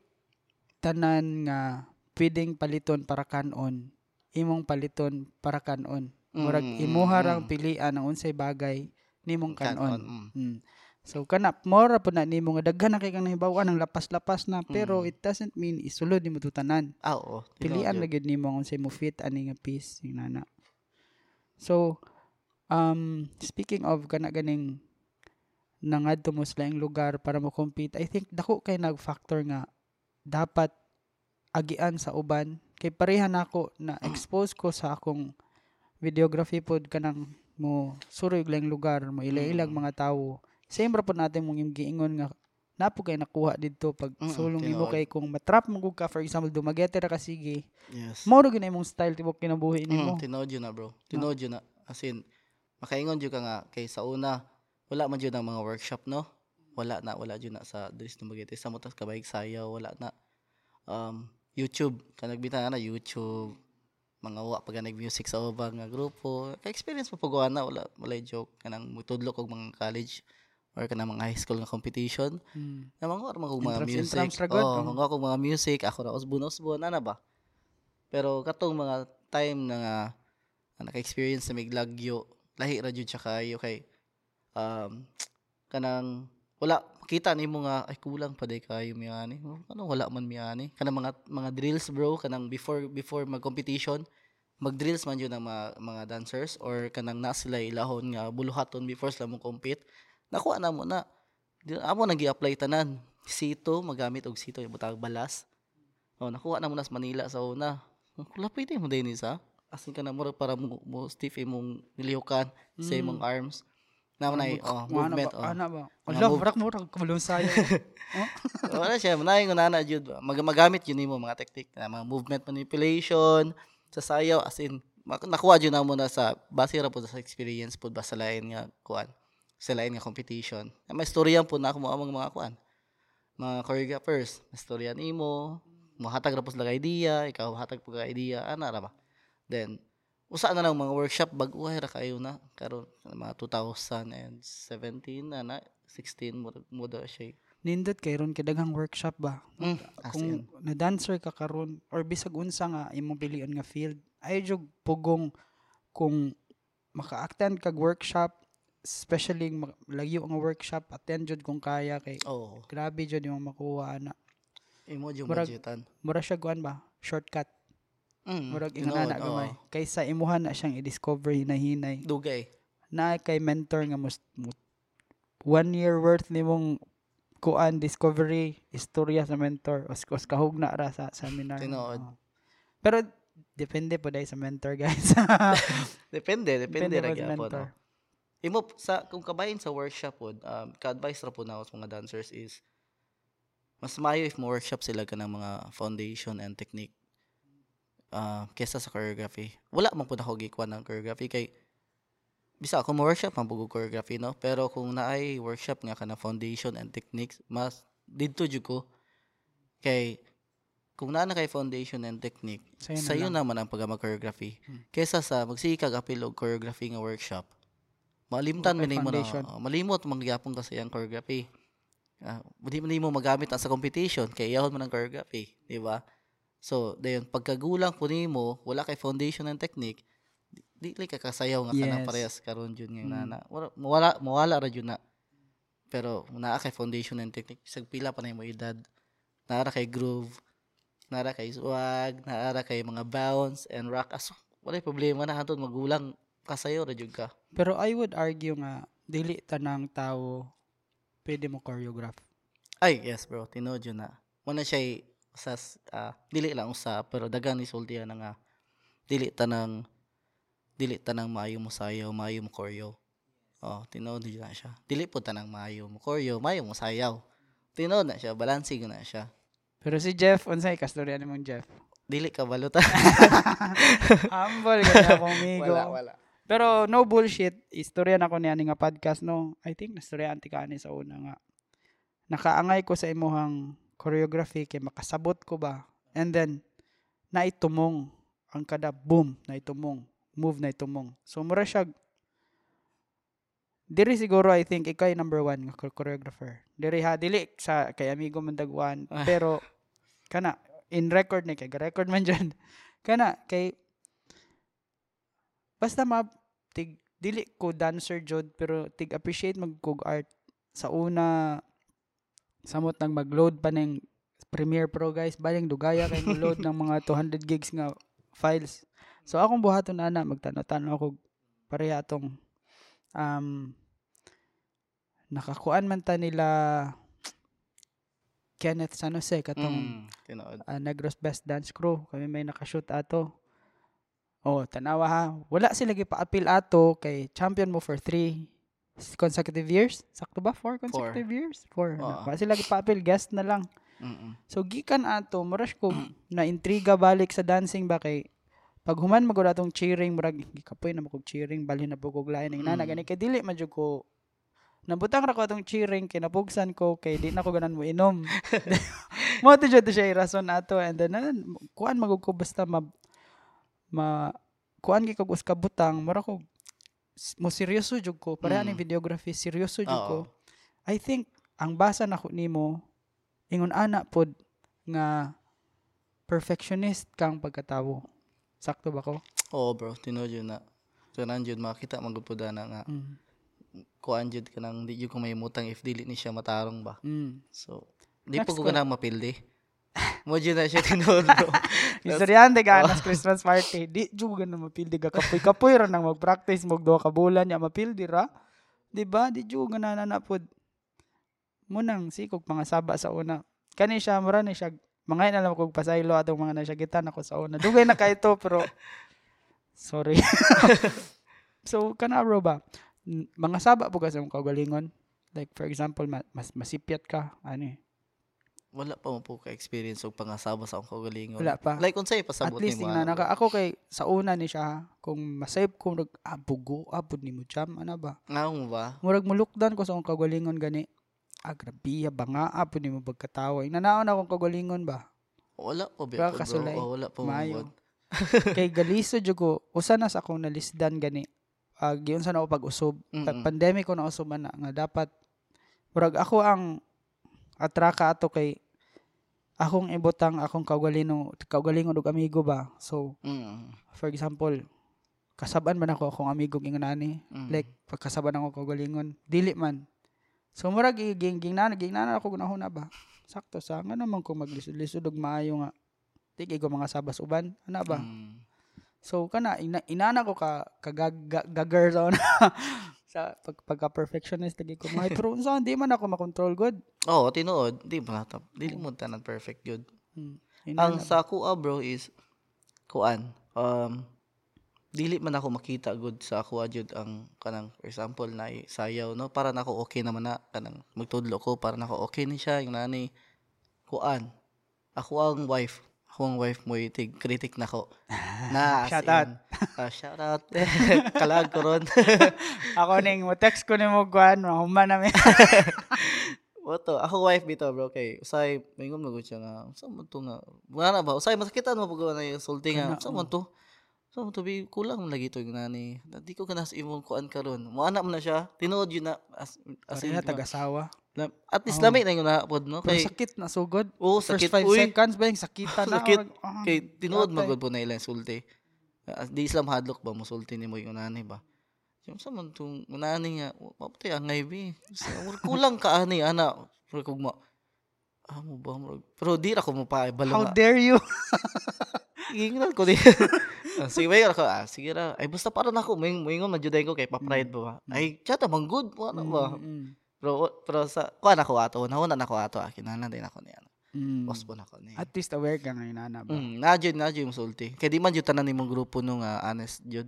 tanan nga pwedeng paliton para kanon. Imong paliton para kanon. Murag Mm, imuha mm, rang mm. pilian ang unsay bagay nimong Kanon, kanon. mm. Mm. So kana mora po na nimo nga daghan na kay kang nahibawan ang lapas-lapas na pero Mm. it doesn't mean isulod nimo tutanan. Ah, oo. Pilian na gyud nimo kung say mo fit ani nga piece nana. So um speaking of kana ganing nangadto mo sa laing lugar para mo compete, I think dako kay nag-factor nga dapat agian sa uban kay pareha nako na expose ko sa akong videography pod kanang mo suroy laing lugar mo ila-ilag Mm. mga tawo same ra pod natin mong giingon nga napo kay nakuha didto pag Mm, sulong tinuod. kay kung matrap mo ka for example dumagete ra ka sige Yes. Mao gyud imong style tibok kinabuhi nimo. Mm, tinood yun na bro. Tinood yun na. As in, makaingon yun ka nga kay sa una, wala man yun ang mga workshop, no? Wala na, wala yun na sa Dres Dumaguete. Sa mutas kabayig sayaw, wala na. Um, YouTube, kanagbita na YouTube, mga wa pag nag-music sa ubang nga grupo. Ka-experience mo pagawa na, wala, wala yung joke. Kanang mutudlo kog mga college or kanang mga high school nga competition. Mm. Na mga mga mga music. oh. mga akong mga music, ako ra usbon usbon ana ba. Pero katong mga time na nga na naka-experience sa miglagyo, lahi ra jud siya kayo kay um kanang wala makita nimo nga ay kulang pa day kayo miyani. Ano wala man miyani. Kanang mga mga drills bro, kanang before before mag-competition, mag-drills man yun ang mga, mga dancers or kanang na sila ilahon nga buluhaton before sila mo compete. Nakuha na mo na. Amo nang gi-apply tanan. Sito magamit og sito yung butang balas. Oh, nakuha na mo na sa Manila sa una. Kula pwede mo din isa. Asin ka na mo para mo, mo stiff imong nilihukan sa imong arms. Na oh, movement. Ana ba? Oh. Ana ba? Ala, barak mo ra kabulong sayo. Wala siya, manahin ko na jud ba. Mag magamit yun mo mga technique na mga movement manipulation sa sayaw as in mak- nakuha jud na mo na sa base ra po sa experience po ba sa lain nga kuan sa lain nga competition. May storya po na ako mo amang mga kuan. Mga choreographers, storya nimo, mohatag ra po ka idea, ikaw hatag po ka idea, ana ra ba. Then usa na lang mga workshop bag-uhay ra kayo na karon mga 2017 na na 16 mo mo daw siya. Nindot kay ron kay daghang workshop ba. Mm. Kung na dancer ka karon or bisag unsa nga imong pilion nga field, ay jud pugong kung maka-attend kag workshop, especially lagyo nga workshop, attend jud kung kaya kay Oh, grabe jud yung makuha ana. imo Murag- budgetan. Mura siya kuan ba? Shortcut. Mm, Murag ingana oo. gamay. Kaysa imuhan na siyang i-discover hinay-hinay. Dugay. Na kay mentor nga mus mu- one year worth nimong kuan discovery istorya sa mentor os, os kahugna ra sa seminar. Tinuod. Oo. Pero depende po dahil sa mentor guys. Depende, depende, po ra gyapon. mentor. no? Imo sa kung kabayin sa workshop pod, um, ka-advise ra po na sa mga dancers is mas maayo if mo workshop sila ka ng mga foundation and technique uh, kesa sa choreography. Wala man po na ako gikuan ng choreography kay bisa ako mo workshop man pugog choreography no? Pero kung naay workshop nga ka ng foundation and techniques mas didto jud ko kay kung naa na kay foundation and technique Sa'yo na sayo naman ang pagka-choreography Hmm. kesa sa magsikag apil og choreography nga workshop malimtan Okay, man nimo na oh, malimot mangyapon ka sa iyang choreography. Ah, di man nimo magamit ang sa competition kay iyahon man ang choreography di ba so dayon pagkagulang po nimo wala kay foundation and technique di, di like kakasayaw nga kanang Yes. parehas karon jud nga Mm. nana wala mawala mawala ra jud na pero naa kay foundation and technique isag pila pa na mo edad naa kay groove naa kay swag naa kay mga bounce and rock aso wala problema na hantud magulang kasayo ra jud ka Pero I would argue nga dili tanang tao pwede mo choreograph. ay yes bro tinuod yun na mo na siya sa dili lang usa pero dagan ni sultihan na nga dili tanang dili tanang maayo mo sayaw maayo mo choreo oh tinuod na siya dili po tanang maayo mo choreo maayo mo sayaw tinuod na siya balancing na siya Pero si Jeff, unsay kastorya ni mong Jeff? dili ka balutan Humble kaya akong migo. wala wala Pero no bullshit, istorya na ko niya ni nga podcast no. I think nastorya anti ka ani sa una nga. Nakaangay ko sa imuhang choreography kay makasabot ko ba. And then naitumong ang kada boom naitumong, move naitumong. So mura siya Diri siguro I think ikaw yung number one nga chor- choreographer. Diri ha dili sa kay amigo man dagwan Ah. pero kana in record ni kay record man dyan. Kana kay basta ma tig dili ko dancer jud pero tig appreciate magkog art sa una samot nang magload pa ng Premiere Pro guys baling dugaya kay mo load ng mga 200 gigs nga files so akong buhaton ana magtanaw-tanaw ako pareha atong um nakakuan man ta nila Kenneth San Jose katong mm, ah, Negros Best Dance Crew. Kami may nakashoot ato. Oh, tanawa ha. Wala sila gipa-appeal ato kay champion mo for three consecutive years. Sakto ba? Four consecutive years? Four. Oo. Wala sila gipa-appeal. Guest na lang. mm So, gikan ato. Murash ko na intriga balik sa dancing ba kay pag human magod atong cheering murag gikapoy na makog cheering balhin na pugog lain ning nana Mm. gani kay dili man ko nabutang ra ko atong cheering kay napugsan ko kay di na ko ganan mo inom mo to jud siya rason ato and then uh, kuan magog ko basta ma, ma kuan gi kag uska butang mura ko mo seryoso jud ko pareha Mm. ni videography seryoso jud ko. I think ang basa nako nimo ingon ana pod nga perfectionist kang pagkatawo sakto ba ko oo bro tinuod yun na kanan jud makita magpuda na nga mm. kuan jud kanang di jud ko mahimutang if dili ni siya matarong ba Mm. So, di Next po ko ganang mapildi. Mo dyan na siya tinuod. bro. Istoryante ka nas Christmas party. Di juga na mapildi ka kapoy-kapoy ra nang mag-practice mo duha ka bulan ya mapildi ra. Di ba? Di juga na nanapod. Munang sikog mga saba sa una. Kani siya mura ni siya mga na lang kog pasaylo atong mga nasyagitan ako sa una. Dugay na kay ito pero sorry. so kana bro ba? Mga saba po kasi mong kagalingon. Like for example, ma- mas masipyat ka, ano eh. Wala pa mo po ka experience og pangasaba sa akong kaugalingon. Wala pa. Like unsay At pasabot least nimo? tingnan ana, naka ako kay sa una ni siya kung masave ko nag abugo abod ni mo jam ana ba Nga mo ba? murag mulukdan ko sa akong kagalingon gani ah grabe ba nga abod ni mo pagkatawa inanaon akong kagalingon ba Wala pa ba bro? sulay. Oh, wala pa mo. Maayo. bud. kay galiso jud ko usa na sa akong nalisdan gani uh, giyon sa na ako pag-usob Pa- Mm-mm. pandemic ko na usoban na nga dapat murag ako ang atraka ato kay akong ibutang akong kaugalino kaugalingon og amigo ba so Mm. for example kasaban man ako akong amigo ingonani Mm. like pagkasaban ako kaugalingon dili man so murag ging ging na ging na ako gunahon na ba sakto sa nga naman ko maglisod-lisod og maayo nga tigay ko mga sabas uban ana ba Mm. So kana ina, inana ko ka kagagar sa una. sa pag, pagka perfectionist lagi ko mga pero unsa di man ako makontrol good. Oo, tinuod. Di ba natap? Dili mo tanan perfect yun. Hmm. Ang sa kuha bro is kuan. Um dili man ako makita good sa kuha jud ang kanang for example na sayaw no para nako okay naman na kanang magtudlo ko para nako okay ni siya yung nani kuan. Ako ang wife. Ako ang wife mo itig critic nako. Na Shout out. in, ah, shout out. Kalag ko ron. ako ning mo text ko nimo kuan mahuman na mi. Oto, ako wife bito bro kay usay mingon magud siya nga unsa man to nga wala na ba usay masakitan mo pag na yung sulti nga unsa man to unsa man to bi kulang man lagi to yung nani di ko kana sa imong kuan karon mo anak man na siya tinuod yun na as, as in, Pareha lam- at least Oh. lamay na yung napod no? Pero kay sakit na sugod. oh First sakit. 5 uy. seconds ba yung sakitan na. Sakit. Ah, kay tinuod magud po na ilang sulti. Ah, di islam hadlok ba? Mo sulti nimo yung nani ba? Yung sa man tong nani nga mapatay ang bi. Kulang ka ani ana. Murag kog ma ah mo ba pero di ra ko mo pa ibalo How nga dare you? Gingral ko di. Ah, sige ba ako ah sige ra. Ay basta para nako may moingon majuday ko kay pa-pride ba ay chata man good mo ano ba? Mm, mm, pero pero sa kuan ako ato nahuna na ako ato ah kinahanglan din ako niya mm. boss po na ako niya At least aware ka nga inana ba. Mm, nadyo nadyo yung sulti. Kaya di man jud tanan nimong grupo nung uh, honest jud.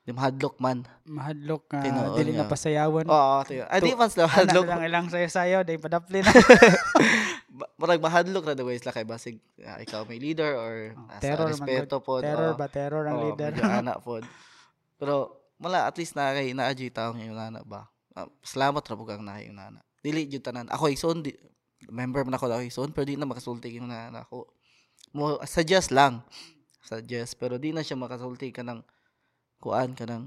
Di mahadlok man. Mahadlok nga Tinuod dili na pasayawan. Oo, tiyo. Ay di man sila Ana mahadlok. lang ilang sayo-sayo day padapli na. Murag mahadlok ra the ways la kay basig ah, ikaw may leader or Oh, uh, terror respeto pod. terror oo. ba terror ang Oo, leader. medyo ana pod. Pero mala at least na kay naadyo taong yung nana ba. Ah, salamat ra pug ang nahay yung nana. Dili jud tanan. Ako ison di, member man ako ako ison pero di na makasulti yung nana ako. Mo suggest lang. Suggest pero di na siya makasulti ka ng kuan ka ng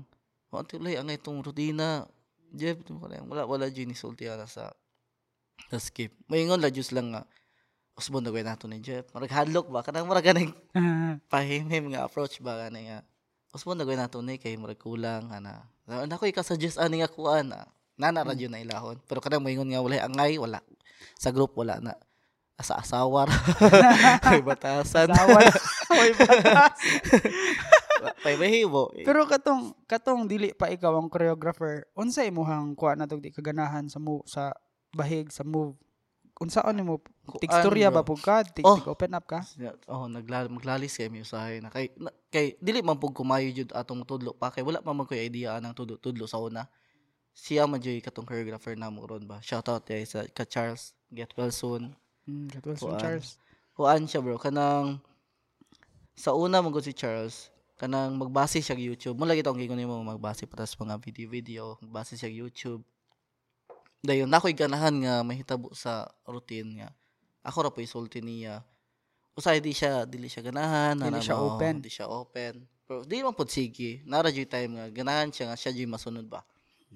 mo tuloy ang itong rutina. Jeff, wala wala jud ni sulti ana sa sa skip. Moingon la just lang nga usbon na nato ni Jeff. Marag hadlock ba kanang marag ganing pahimhim nga approach ba gani nga usbon na nato ni kay murag kulang ana ana ko ika-suggest ani nga kuan na. Nana ra jud na ilahon. Pero kanang moingon nga wala angay wala. Sa group wala na. Asa asawa ra may batasan. Asawa na. Oy, batas. pay mahimo Pero katong katong dili pa ikaw ang choreographer, unsa imong kuha na di kaganahan sa move sa bahig sa move? Unsaon nimo teksturya ba bro? pug ka? Tig, Oh. open up ka? oh naglal maglalis kay mi usahay na kay na, kay dili man pug kumayo jud atong tudlo pa kay wala pa man koy idea anang tudlo tudlo sa una siya man jud katong choreographer namo ron ba shout out kay sa ka Charles get well soon Mm, that was Kuan. Charles. kuan siya bro kanang sa una mo si Charles kanang magbase siya sa YouTube mo lagi tong gingon nimo magbase pa tas mga video video magbase siya sa YouTube dayon nakoy ganahan nga mahitabo sa routine nga. Ako ra po isulti niya. Usay di siya dili siya ganahan Dili na siya mo, open. di siya open. Pero di man pud sige. Nara jud time nga ganahan siya nga siya jud masunod ba.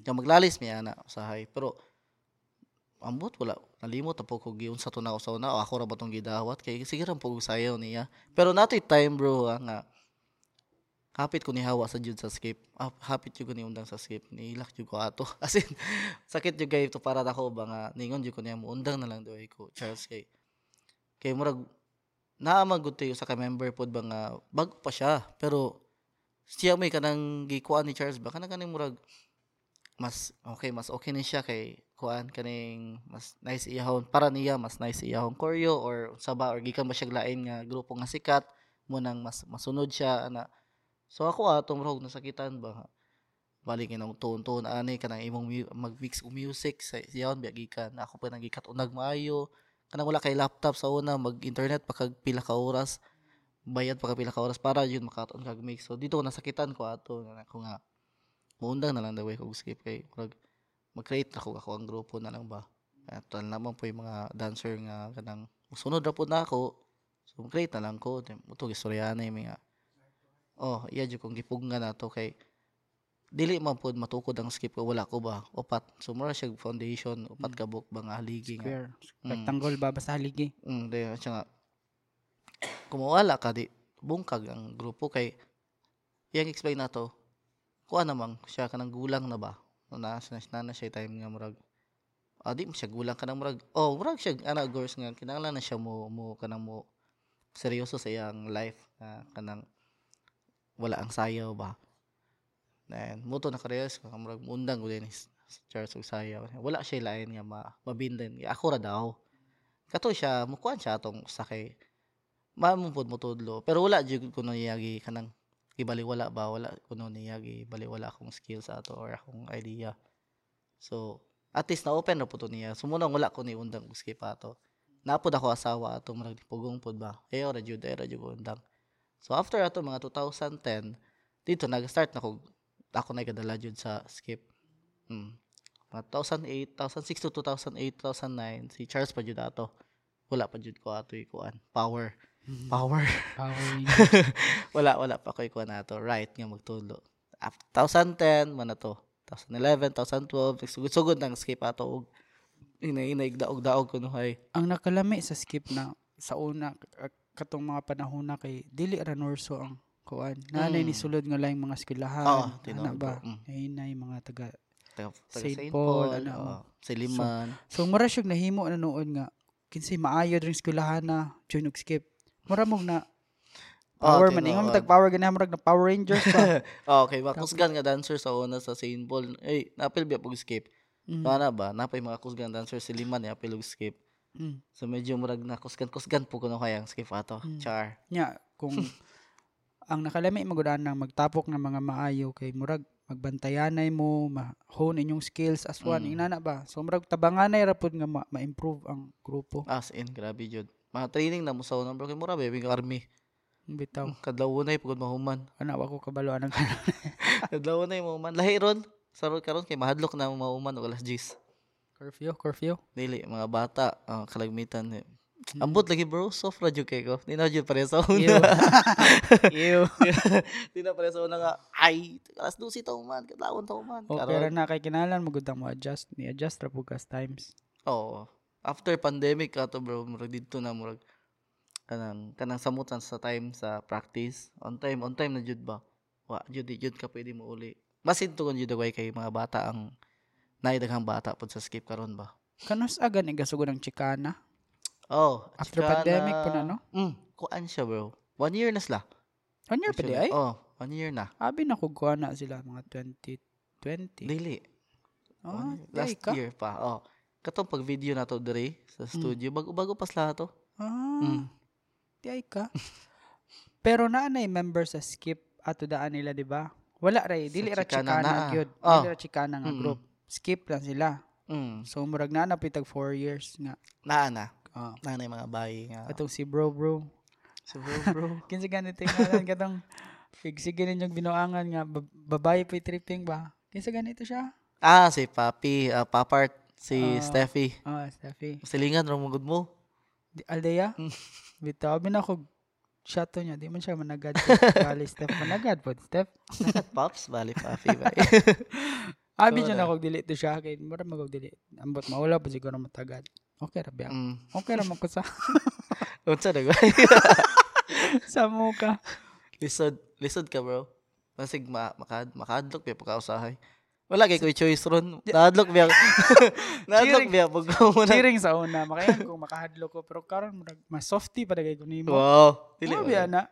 Nga maglalis miya na usahay. Pero ambot wala. Nalimot na po ko giun sa tunaw sa una o ako ra ba tong gidawat? Kay sige ra po sayaw niya. Pero natoy time bro ah, nga hapit ko ni hawa sa jud sa skip. Ah, hapit jud ko ni undang sa skip. Nilak jud ko ato. As in sakit jud kay to para nako ba nga ningon jud ko niya undang na lang doy ko Charles. Kay kay murag naamagud tayo sa ka member pod ba nga bago pa siya. Pero siya may kanang gikuan ni Charles ba? Kanang kaning murag mas okay mas okay ni siya kay kuan kaning mas nice iyahon. Para niya mas nice iyahon choreo or sa ba or gikan ba siya lain nga grupo nga sikat mo nang mas masunod siya ana so ako atong rog nasakitan ba? Balik inong tone tone ani kanang imong mag-mix og music sa iyahon biya gikan ako pa nang gikat unag maayo. Kanang wala kay laptop sa una mag-internet pa pila ka oras bayad pa kag pila ka oras para yun makaton kag mix. So dito ko nasakitan ko ato na ako nga muundang na lang daw ko skip kay murag mag-create na ko ako ang grupo na lang ba? At naman po yung mga dancer nga kanang musunod ra po na ako. So mag-create na lang ko muto gistoryana yung mga oh iya jud kong gipugngan na to kay dili man pod matukod ang skip ko wala ko ba upat so mura siya foundation upat ka book ba nga haligi nga. Mm. Rectangle ba basta haligi. Mm, at saka, kung mawala ka, di, bungkag ang grupo kay, yang explain na to, kuha namang, siya ka ng gulang na ba? Na, na, na, na siya time nga murag, ah, di mo siya gulang ka ng murag, oh, murag siya, ana, girls nga, kinanglan na siya mo, mo, kanang mo, seryoso sa iyang life, na, kanang, wala ang sayaw ba? Then, muto na kareyos, kung murag, mundang ko din, is, Charles og sayaw. Wala siya lain nga ma, mabindan. Ako ra daw. Kato siya mukuan siya atong sakay. Maamong pud mo tudlo pero wala jud kuno niyagi kanang ibaliwala ba? Wala kuno niyagi baliwala akong skills ato or akong idea. So at least na open ra pud to niya. Sumunang wala ko ni undang og skip ato. Napod ako asawa ato murag pugong pud ba? Eh ora jud eh ra jud undang so after ato mga 2010 dito nag-start na ko ako na kadala jud sa skip mm. Mga 2008, 2006 to 2008, 2009, si Charles pa jud ato. Wala pa jud ko ato ikuan. Power. Power. Power Rangers. wala, wala pa ko ikuan ato. Right nga magtulo. After 2010, man na to. 2011, 2012, sugod-sugod nang skip ato og ina-ina daog-daog kuno hay. ang nakalami sa skip na sa una katong mga panahon na kay dili ra norso ang kuan. Nanay Mm. ni sulod nga laing mga eskwelahan. Ana tinuod ba? mm. Hinay mga taga Taga, taga Saint Saint, Paul, Paul, ano, oo, Siliman. So mura syog nahimo na noon nga kinsay maayo ring eskwelahan na join og skip. Mura mong na power man ingon tag power gani murag na Power Rangers pa. okay, mga kusgan nga dancer sa una sa Saint Paul. Eh, napil biya pag skip. Mm. So, ana ba? Napay mga kusgan dancer si Liman ya apil og skip. Mm. So medyo murag na kusgan-kusgan po kuno kayang skip ato. Mm. Char. Nya kung ang nakalami magudaan ng magtapok ng mga maayo kay murag magbantayanay mo, ma-hone inyong skills as one, Mm. inana ba? So murag tabanganay ra pud nga ma- ma-improve ang grupo. As in, grabe jud. Mga training na mo sa unang bro kay mura baby army. Bitaw. Kadlaw na pagod mahuman. Ana wa ko kabalo anang kanon. Kadlaw na mahuman. Lahi ron. Sarod karon kay mahadlok na mahuman og alas 10. Curfew, curfew. Dili mga bata, ah, kalagmitan. eh. Mm. Ambot lagi bro, soft ra jud kay ko. Di na jud pare sa una. Ew. Di na pare sa una nga ay alas 12 ta man, kadlawon ta man. Okay ra na kay kinalan magudang mo adjust ni adjust ra kas times. Oo. After pandemic ato bro, murag dito na murag kanang kanang samutan sa time sa practice. On time, on time na jud ba? Wa jud jud ka pwede mo uli. Masin to kun jud kay mga bata ang naidaghang bata pud sa skip karon ba. Kanos aga ni gasugod ang chikana? Oh, After Chicana- pandemic po na, no? Mm, kuan siya bro. One year na sila. One year pa di ay? Oh, one year na. Abi na kog kuha na sila mga 2020. Dili. Ah, di last ka? year pa. Oh. Katong pag video na to dire sa studio, bago bago pa sila to. Ah, Mm. di ay ka. Pero naa na member sa skip ato daan nila, di ba? Wala ray, dili ra Chicana chikana naa. gyud. Oh. Dili ra chikana nga Mm-mm. group. Skip lang sila. Mm. So murag na na pitag 4 years nga. Naa na. Ah. Naa na yung mga bayi nga. Atong si bro bro. So, bro, bro. Kinsa ganito ngalan katong Sige ninyong binuangan nga bab- babae pa tripping ba? Kinsa ganito siya? Ah, si Papi, ah, Papart, si Ah. Steffi. Ah, Steffi. Silingan, ramugod mo. Di, Aldea? Mm. Bitaw, abi na ko shot to niya. Di man siya managad. Bali, Steph. Managad po, Steph. Pops, bali, Papi. ba? Abi So, na. kog delete to siya. Kaya mura magog delete. Ambot maula pa siguro matagad. Okay ra biya. mm. Okay ra man ko sa Unsa na sa muka. Lisod, lisod ka, bro. Masig ma makad makadlok biya pagkausahay. Wala kay ko choice ron. Nadlok biya. Nadlok biya pag mo na. Cheering sa una. Makayan kung makahadlo ko. Pero karon mas softy pa dagay ko nimo. Wow. Dili. Dili biya na.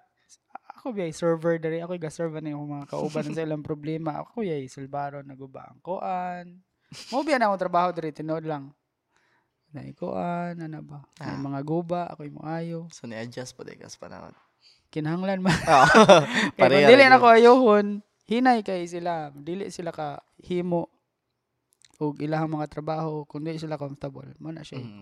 Ako biya server diri. Ako ga-serve na yung mga kauban sa ilang problema. Ako biya silbaro naguba ang koan. Mo biya na akong trabaho diri tinuod lang. Na ikuan, ano ba? Ah. mga guba, ako yung ayo. So ni-adjust pa din kas panahon. Kinahanglan man. Ah. Kaya dili na ko ayohon, hinay kay sila. Dili sila ka himo og ilahang mga trabaho kung dili sila comfortable. Mo na siya Mm.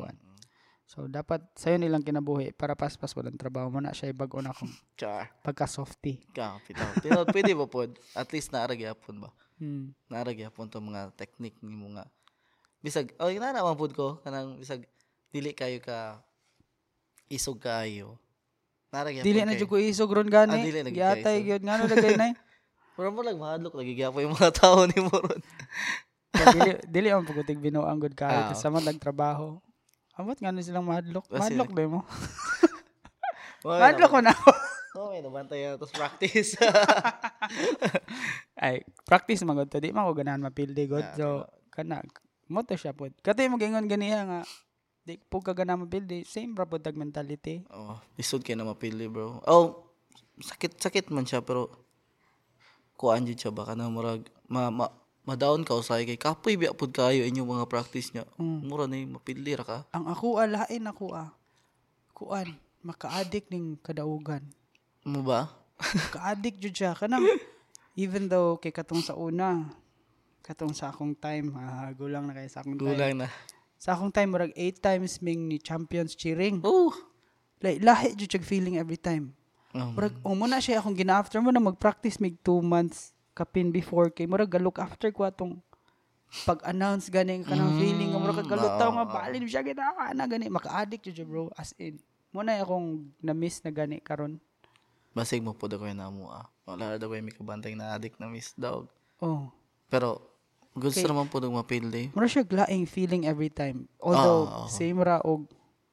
So dapat sayo nilang kinabuhi para paspas ko ng trabaho mo na siya bago na akong Char. pagka softy. Ka, pitaw. Pero pwede ba pod? At least naara gyapon ba? Hmm. Naara gyapon to mga technique ni mo nga. Bisag, oh, ina naman pod ko kanang bisag dili kayo ka isog kayo. Naara gyapon. Dili na kay- jud ko isog ron gani. Ah, dili na gyud Giatay kayo, gyud ngano lagay na. Pero mo lang mahadlok lagi gyapon yung mga tao ni mo ron. dili dili ang pagutig binuang good kayo Ah. kasama nagtrabaho. Amot ngano silang madlok. Ah, sila- Madlok ba mo? Madlok ko na. Oh, may nabantay na tapos practice. Ay, practice man gud to. Di man ko ganahan mapildi god. Ah, So kana mo to siya pod. Katay mo gingon ganiha nga di po ka ganahan mapildi. Same ra pod tag mentality. oh, isod kay na mapili, bro. Oh, sakit sakit man siya pero kuan jud siya baka na murag ma, ma ma-down ka usay kay kapoy biya pud kayo inyong mga practice niya. Mm. Mura na mapili ra ka. Ang ako alain ako ah. Kuan, maka-addict ning kadaugan. Mo ba? Ka-addict jud siya kanang even though kay katong sa una katong sa akong time ah, gulang na kay sa akong time. Gulang na. Sa akong time murag 8 times ming ni champions cheering. Oh. Like lahi jud feeling every time. Um, Murag um, muna siya akong gina-after mo na mag-practice mig 2 months kapin before kay murag ga-look after ko atong pag-announce gani kanang Mm, feeling nga murag kagalutaw oo, nga oo. balin siya gina na gani maka-addict jud bro as in. Muna akong na-miss na gani karon. basig mo pud ako na mo ah. Wala daw may kabantay na addict na miss dog. Oh. Pero gusto Okay. naman pud mapili. Mura siya glaing feeling every time. Although Ah, ah, ah. same ra og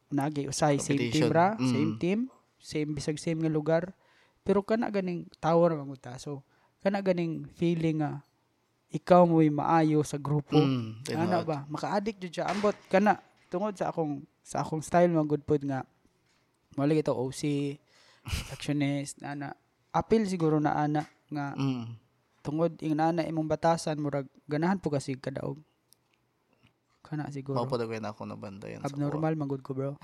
nagi usay same team ra, Mm. same team, same bisag same nga lugar. Pero kana ganing tower ra ta. So kana ganing feeling nga ikaw mo'y maayo sa grupo. Mm, Ana ba? Maka-addict jud siya ambot kana tungod sa akong sa akong style mga good pod nga wala ito OC actionist ana apil siguro na ana nga Mm. tungod ing nana imong batasan murag ganahan po kasi kadaog kana siguro Mao pud na ako na bandayan sa abnormal magud ko bro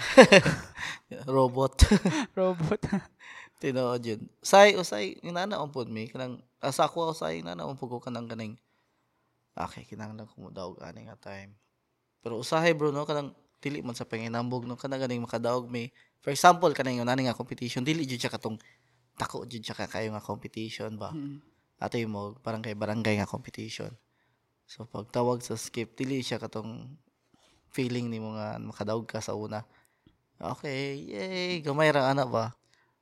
robot. robot Tinuod yun. Say, usay, inana on pod mi kanang asa ako usay inana on pud ko kanang kaning Okay, kinahanglan ko mo daog ani nga time. Pero usahay bro no kanang dili man sa panginambog no kanang ganing makadaog mi. For example kanang nani nga competition dili jud siya katong tako jud siya ka kayo nga competition ba. Mm. Ato mo parang kay barangay nga competition. So pag tawag sa skip dili siya katong feeling ni mo nga makadaog ka sa una. Okay, yay, gamay ra ana ba.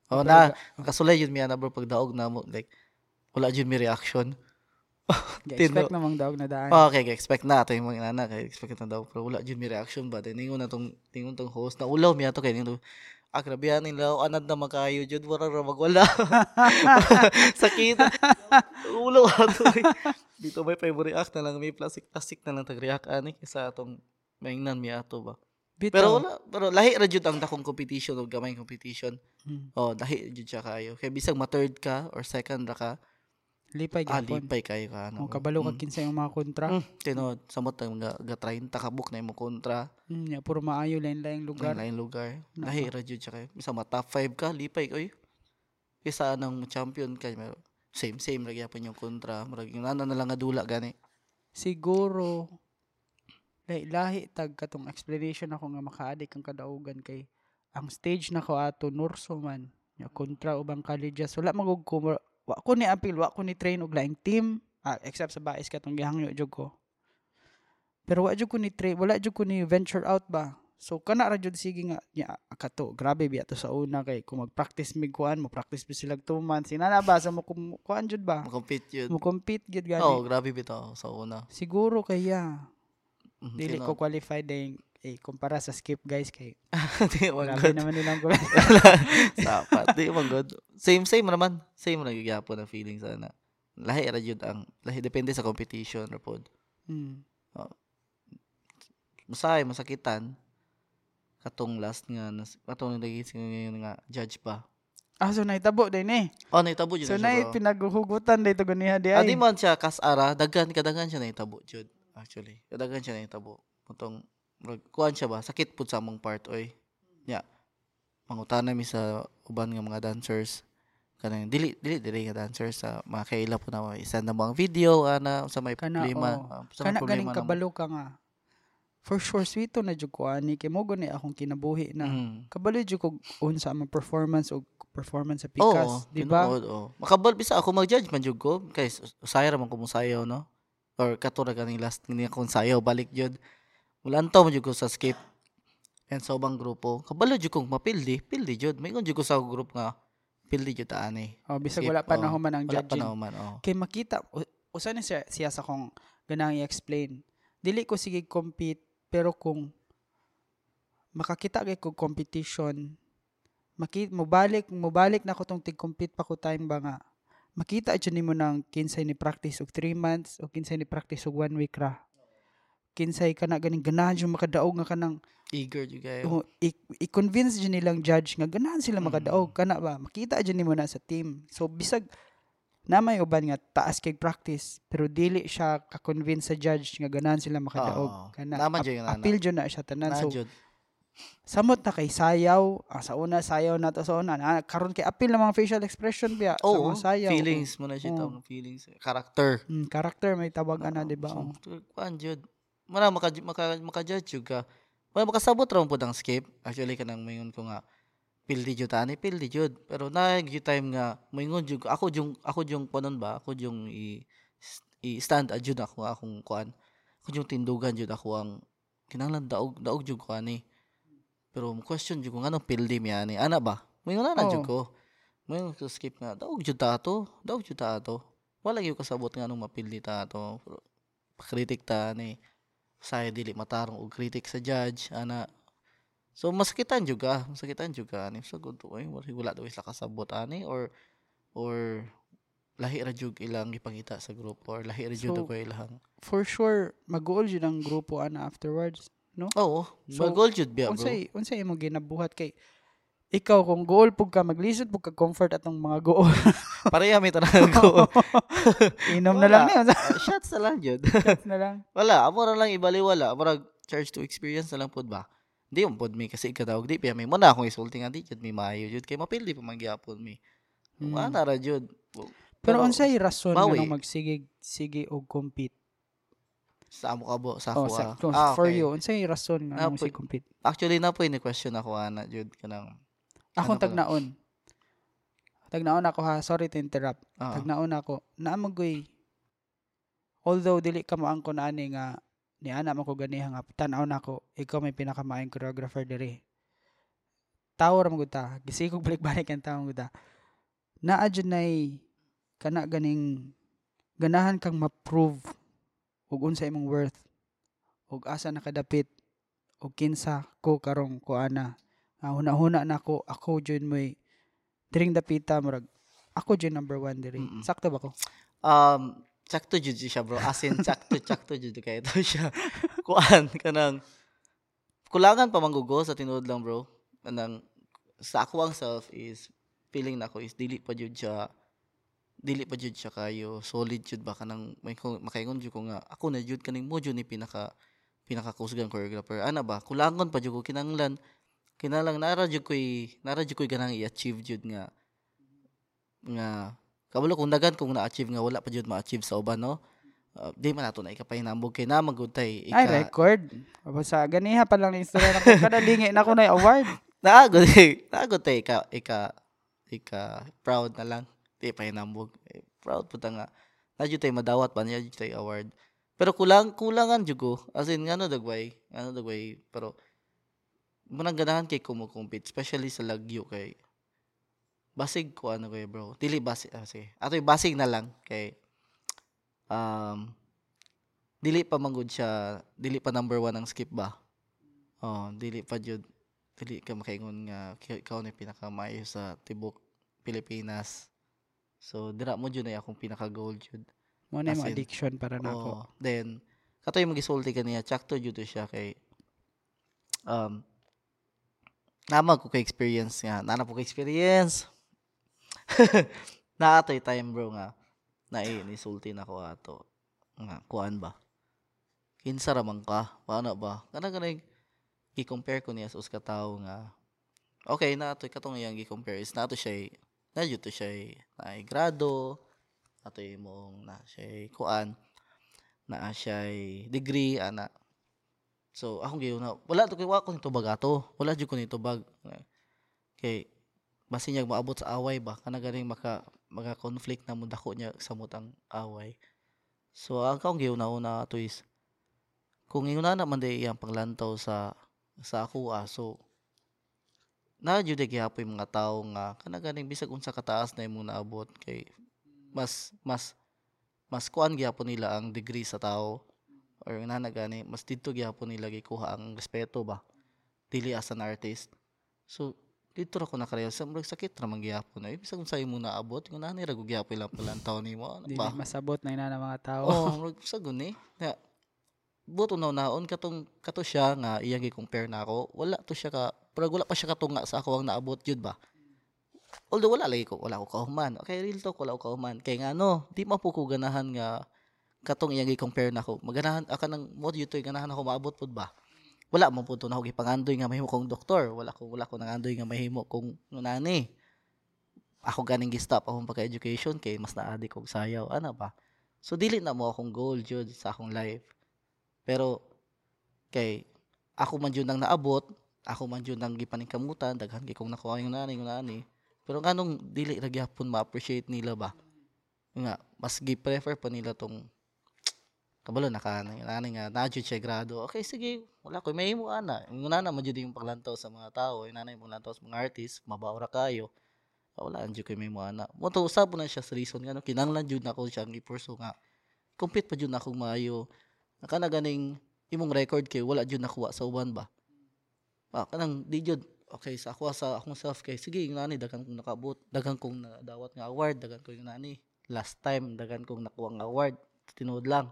O na, kasulay yun mi ana bro pag daog na mo like wala jud mi reaction. expect namang daog na daan Oh, okay, expect na ato yung mga nana kay expect na daw pero wala jud mi reaction ba. Ningon na tong ningon tong host na ulaw mi ato kay ningon Ah, grabe yan nila. Anad na makayo, Jud. Wala ra magwala. Sakit. Ulo ato. Dito may pa react na lang. May plastic-plastic na lang tag-react ani kaysa atong maingnan mi ato ba. Bitaw. Pero wala, pero lahi ra jud ang dakong competition o gamay competition. Mm. Oh, lahi jud siya kayo. Kay bisag ma third ka or second ra ka, lipay ah, gyapon lipay kayo ka oh, ano. kabalo Mm. ka kinsa yung mga kontra Mm, tinod, samot ang ga, ga 30 ka book na imo kontra. mm, nya, puro maayo lain-laing Lugar. lugar Lain lugar. Naka. Lahi ra jud siya kayo. Bisa ma top 5 ka, lipay oy. Isa nang champion ka, same same ra gyapon yung kontra. Murag yung nana na lang nga dula gani. siguro lahi, lahi tag katong explanation ako nga maka-addict ang kadaugan kay ang stage na ko ato Norso man nya kontra ubang colleges wala magug wa ko ni apil wa ko ni train og laing team. Ah, except sa bais katong gihangyo jud ko. Pero wa jud ko ni train wala jud ko ni venture out ba. So kana ra jud sige nga nya kato grabe biya to sa una kay kung mag-practice mig kuan mo practice bi sila 2 months sinana ba? Sa mo kuan jud ba? Mo yun. compete gid gani Oh, grabe bitaw sa una. siguro kaya. Mhm, Dili ko qualified din eh kumpara sa skip guys kay Di man good. naman nilang gawin. Sapat. Di man good. Same same naman. Same ra gyapon ang feeling sana. Lahi ra jud ang lahi depende sa competition ra pod. hmm. Masahay masakitan katong last nga katong naging ngayon nga judge pa. Ah, so naitabo din eh. Oh, naitabo jud So na na pinaghuhugutan dito ganiha di Ah, ay. di man siya kas ara, daghan kadagan siya naitabo jud. Actually, kadagan siya naitabo. Mutong kuan siya ba? Sakit pud sa among part oy. Nya. Mangutana mi sa uban nga mga dancers kanang dili dili dili nga dancers sa mga kaila po na isa na bang video ana sa may Kana, problema oo. ah, sa Kana ganing problema ng- kabalo ka nga. for sure sweeto na jud ko ani kay mo gani akong kinabuhi na Mm. kabalo jud ko unsa ang performance o performance sa Oo, pikas di ba oo. Makabal bisa ako mag-judge man jud ko kay us- usaya ra man ko musayaw no. Or katura kaning last ni akong sayaw balik jud. Mulantaw man jud ko sa skip. And sa ubang grupo, kabalo jud kong mapildi, pildi jud. May jud ko sa group nga pildi jud ta ani. oh bisag skip, wala pa oo. na man ang Wala pa judging na man, oh. kay makita usa ni siya, siya sa kong ganang i-explain dili ko sige compete pero kung makakita kay ko competition maki mobalik mobalik na ko tong tig-compete pa ko time ba nga makita jud nimo nang kinsay ni practice og 3 months o kinsay ni practice og 1 week ra kinsay kana ganing ganahan jud makadaog nga kanang Eager jud kayo. oh, i-convince jud nilang judge nga ganahan sila Mm. makadaog kana ba makita jud nimo na sa team so bisag na may uban nga taas kay practice pero dili siya ka-convince sa judge nga ganahan sila makadaog kana Naman ap- jud yung nana. appeal jud na siya tanan Na so jud. samot na kay sayaw ah, sa una sayaw na to sa una na, karon kay appeal na mga facial expression biya sa Oo, mga sayaw feelings mo na siya tawag feelings. Character. mm, character may tawag ana di ba So, oh. kuan jud. Mara maka maka maka-judge jud ka. Wala makasabot ra pud ang skip. Actually kanang moingon ko nga pildi jud ani pildi jud. Pero na gyud time nga moingon jud ko. ako jung ako jung kunon ba ako jung i, i stand jud ako akong kuan. Ako jung tindugan jud ako ang kinahanglan daog daog jud ko ani. Pero mo question jud ko nganong pildi mi ani. Ana ba? Moingon na jud ko. Moingon ko skip nga daog jud ta ato. Daog jud ta ato. Wala gyud kasabot nga nung mapildi ta ato. Pakritik ta ni saya dili matarong og critic sa judge ana. So masakitan jud ka masakitan jud ka ani. So good oy wala wala daw sila kasabot ani or or lahi ra jud ilang gipangita sa grupo or lahi ra jud So, ko ilang. for sure mag-goal jud ang grupo ana afterwards oo. So, so goal jud biya bro. unsay unsay imong ginabuhat kay ikaw kung goal pug ka maglisod pug ka comfort atong mga goal. Pareha may tanang ko inom na lang niya Ah, shots na lang jud. Shots na lang. Wala amo ra lang ibaliwala. Murag charge to experience na lang pud ba? Di mo pud mi kasi ikatawag di pa may mo na akong di jud mi maayo jud. Kay mapildi pa man gyapon mi. Mm. Wala ra jud. pero unsay rason nga magsige sige og compete? Sa amo ka bo sa oh, sa, ah. kung Ah, for okay. you unsay rason nga Ah, nang pag- sige compete? Actually na po ni question ako ana jud kanang akong Ano tagnaon. Tagnaon ako ha? Sorry to interrupt. Ah, tagnaon ako. Naamagoy although dili ka mo angko na ani nga ni ana man ko ganiha nga tan-aw nako ikaw may pinakamaayong choreographer diri. Tawo ra magud ta gisigog balik-balik ang tawo magud ta naa jud nay kana ganing ganahan kang ma-prove ug unsa imong worth ug asa nakadapit ug kinsa ko karong ko nga huna-huna nako ako jud moy diring dapita murag ako jud number one diri Mm-mm. sakto ba ko um sakto jud siya bro. As in sakto sakto jud kay ito siya. Kuan kanang kulangan pa manggugo sa tinuod lang bro. Kanang sa ako ang self is feeling nako is dili pa jud siya dili pa jud siya kayo solid jud ba kanang may makaingon jud ko nga ako na jud kaning mo jud ni pinaka pinaka kusgang choreographer ana ba kulangon pa jud ko kinanglan kinalang nara jud koy nara jud koy ganang i-achieve jud nga nga kabalo kung dagan kung na-achieve nga wala pa jud ma-achieve sa uban no Uh, di man nato na ikapahinambog kay na magud tay ay record Aba, sa ganiha pa lang ni istorya na ko kada lingi na ko na award Naagod. Naagod eh. Ika, ika, ika, proud na lang. Di pa hinambog. Eh, proud po ta nga. Nadyo tayo madawat pa niya tayo award. Pero kulang, kulangan jugo. As in, ano dagway. Ano dagway. Pero, munang ganahan kay kumukumpit. Especially sa lagyo kay, basig ko ano kay bro. Dili basig, ah, sige. Ato basig na lang kay, um, dili pa manggod siya, dili pa number one ang skip ba? Oh, dili pa jud dili ka makaingon nga ikaw na yung pinakamaayo sa tibok Pilipinas. So dira mo jud na akong pinaka goal jud. mo na yung addiction para nako Oo. Then katoy magisulti kaniya sakto jud to siya kay um nama ko kay experience nga. Nana po kay experience na atoy time bro nga. Na nisulti na ko ato. Nga kuan ba? Kinsa ra man ka? Paano ba? Kana kanay i-compare ko niya sa us ka tawo nga. Okay na atoy katong iyang i-compare is na ato siya na to siya na grado. Ato imong na siya kuan. Na siya degree ana So akong giyo na wala to kay wa ko nito bag ato. Wala jud ko nito bag. Kay niya maabot sa away ba kana ganing maka maka conflict na mo dako niya sa mutang away. So ang akong giyo na una to is kung inguna na man day iyang panglantaw sa sa ako ah, so na jud yung mga tawo nga kana ganing bisag unsa kataas na imong naabot kay mas mas mas kuan gyapon nila ang degree sa tao or na gani mas didto gyapon nila gikuha ang respeto ba? Dili as an artist. So dito ra ko nakareal sa murag sakit ra man gyapon na. Bisag unsa imong naabot nga nani ra gyapon lang palantaw nimo ano Dili ba? masabot na ina ng mga tao. oh murag sa guni. Na buto na naon. Katong kato siya nga iyang gi-compare na ako. Wala to siya ka pero wala pa siya katunga sa ako ang naabot jud ba? Although wala lagi ko wala ko kahuman okay real talk wala ko kahuman kay nga ano di man po ko ganahan nga katong iyang gi-compare na ako. Maganahan aka nang mo jud to ganahan ako maabot pud ba? Wala man pud to na gipangandoy nga mahimo kong doktor. Wala ko wala ko nangandoy nga mahimo kong nani. Ako ganing gi-stop akong pagka-education kay mas naadi kog sayaw ana ba? So dili na mo akong goal jud sa akong life. Pero kay ako man jud nang naabot, ako man jud nang gipaningkamutan, daghan kay kong nakuha yung nani, yung nani. Pero nganong dili ra gyapon ma-appreciate nila ba? Nga, mas gi-prefer pa nila tong kabalo naka nani nga na jud siya grado. Okay, sige, wala ko may mo ana. Nana man jud yung paglantaw sa mga tao, yung nanay mo lantaw sa mga artist, mabaura kayo. Ah, Wala jud kay may mo ana. Mo to usab na siya sa reason nga no, kinanglan jud nako siya gi pursue nga compete pa jud nako maayo naka na ganing imong record kay wala jud nakuha sa uban ba ah kanang di jud okay sa ako sa akong self kay sige nani daghan kong nakabot daghan kong nadawat nga award daghan ko yung nani last time daghan kong nakuha nga award tinuod lang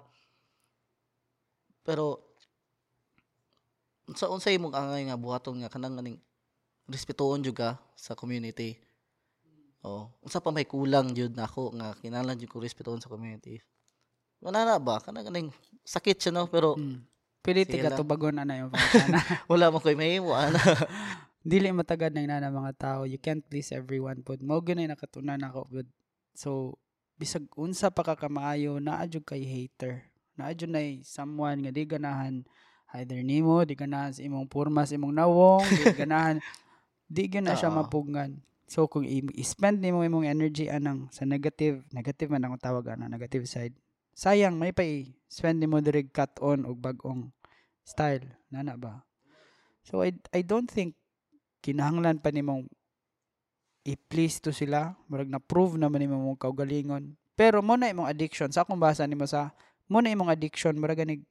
pero sa unsay imong angay nga buhaton nga kanang ganing respetuon jud ka sa community Oh, unsa pa may kulang jud nako nga kinahanglan jud ko respetuon sa community. Wala na ba? Kana ganing sakit siya no pero Mm. Sige tiga lang. tubagon ana yung pangutana. wala man koy mahimo ana. Dili matagad na ina ng mga tao. You can't please everyone pod. Mao gyud na nakatunan ako pod. So bisag unsa pa ka kamaayo naa jud kay hater. Naa jud nay someone nga di ganahan either nimo, di ganahan sa imong pormas, imong nawong, di ganahan di gyud na siya Oo. mapugngan. So kung i-spend nimo imong energy anang sa negative, negative man ang tawag ana, negative side. Sayang may pa i-spend nimo diri cut on og bag-ong style, nana ba? So I I don't think kinahanglan pa nimong i-please to sila, murag na prove naman nimo mong kaugalingon. Pero mo na imong addiction, sa akong basa nimo sa mo na imong addiction, murag ganig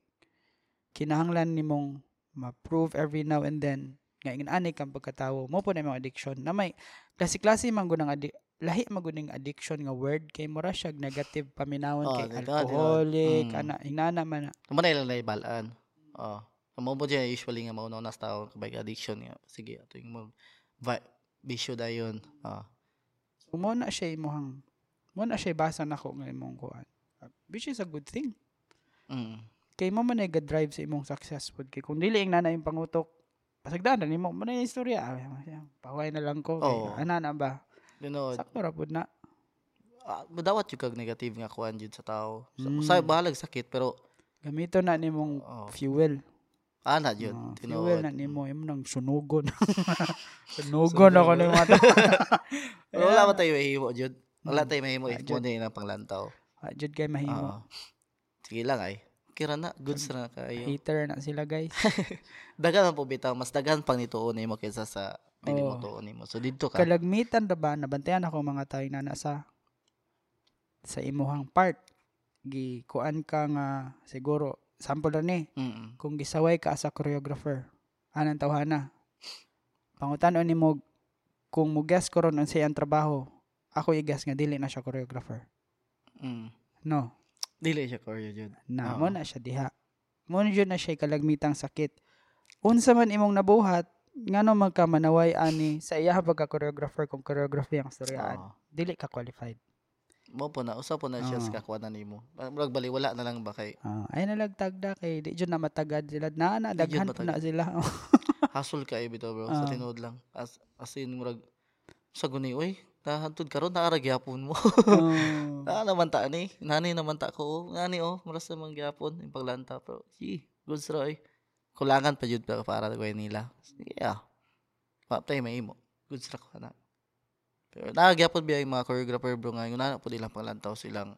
kinahanglan nimong ma-prove every now and then nga ingin ani kang pagkatawo mo po na imong addiction na may klase-klase man gud addi- lahi man gud ning addiction nga word kay mura siya negative paminawon Oh, kay alcoholic Mm. ana inana man. Naman na ilang balaan. Oh. Amo mo dyan usually nga mauna na sa tao kabay addiction nga. Sige ato yung mo vi- bisyo dayon. Ah. So, mo na siya imong mo na siya basa nako nga imong kuan which is a good thing Mm. kay mo man drive sa imong success pod kay kung dili ang nana yung pangutok pasagdan na nimo mo na istorya ah, paway na lang ko kay ana na ba Linood. sakto ra pod na Ah, madawat yung kag negative nga kuan jud sa tao. Sa, Mm. sa bahalag sakit pero gamito na nimong oh, fuel ana jud. Ah, tinuod. fuel na nimo imo nang sunugon sunugon ako ni Pero wala man tayo mahimo jud. Wala Mm. tayo mahimo Ah, if mo na ang panglantaw. Ah, jud kay mahimo Oo. Sige lang ay. Kira na, goods na kayo. hater na sila guys Dagan po bitaw, mas dagan pang nituon nimo kaysa sa dili mo Oo. tuon nimo. So dito ka. kalagmitan ra ba nabantayan ako mga tayo na nasa sa imuhang part gi kuan ka nga siguro sample ra ni Mm. kung gisaway ka as a choreographer anang tawhana pangutan-on nimo kung mo guess ko ron unsay ang trabaho ako i-guess nga dili na siya choreographer Mm. no Dili siya choreo jud. na Oo. mo na siya diha mo na jud na siya kalagmitang sakit unsa man imong nabuhat ngano man ka manaway ani sa iya pagka choreographer kung choreography ang storyaan Oo. dili ka qualified Mo po na, usa po na siya Oo. sa kakuanan nimo. Murag bali wala na lang ba kay Ah, ay nalagtagda kay di jud na matagad sila na na daghan po na sila hustle ka bitaw bro sa Ah. tinuod lang. As as in murag sa guni oy, nahantod karon naara gyapon mo. Oh. Na naman ta ni, nani naman ta ko. Nani oh, maras naman gyapon yung paglanta pero si goods ra oy. kulangan pa jud para para gawin nila. Yeah. Maptay may imo. Good sa ko na. Pero nagagyapon biya yung mga choreographer bro nga yung nana po nilang panglantaw silang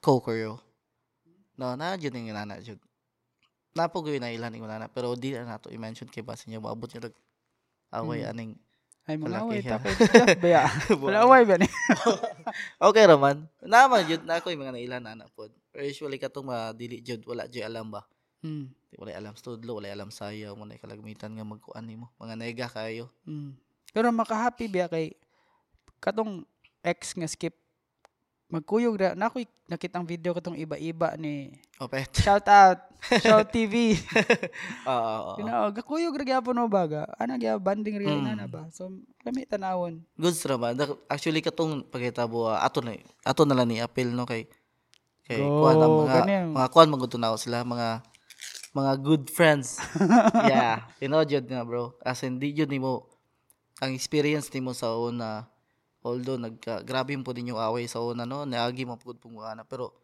co-choreo. No, na jud yung nana jud. Gawin na ilan yung nana pero di na nato i-mention kay base niya maabot niya away Mm. aning Ay, mga away siya. ta kay Jeff Baya. Wala away ba ni? okay raman. Naman jud na ako yung mga nailan na anak. Pero usually katong mga dili jud wala jud alam ba. Mm. Wala alam studlo, wala alam sayaw mo na kalagmitan nga magkuan nimo. Mga nega kayo. Mm. Pero maka-happy biya kay katong ex nga skip magkuyog ra na ako'y nakitang video katong iba-iba ni Opet. shout out shout TV Oo, oo. Kina gakuyog ra gyapon mo baga ana gya banding ra Mm. na ba so kami tanawon Goods raman. Dak- Actually katong pagkitabo ah, ato na ato na lang ni appeal no kay kay Go, kuan ang mga ganyan. mga kuan magtunaw sila mga mga good friends. yeah, you know jud nga bro. As in di jud nimo ang experience nimo sa una although nagka grabe po din yung away sa una no? Naagi mo pud pumuana pero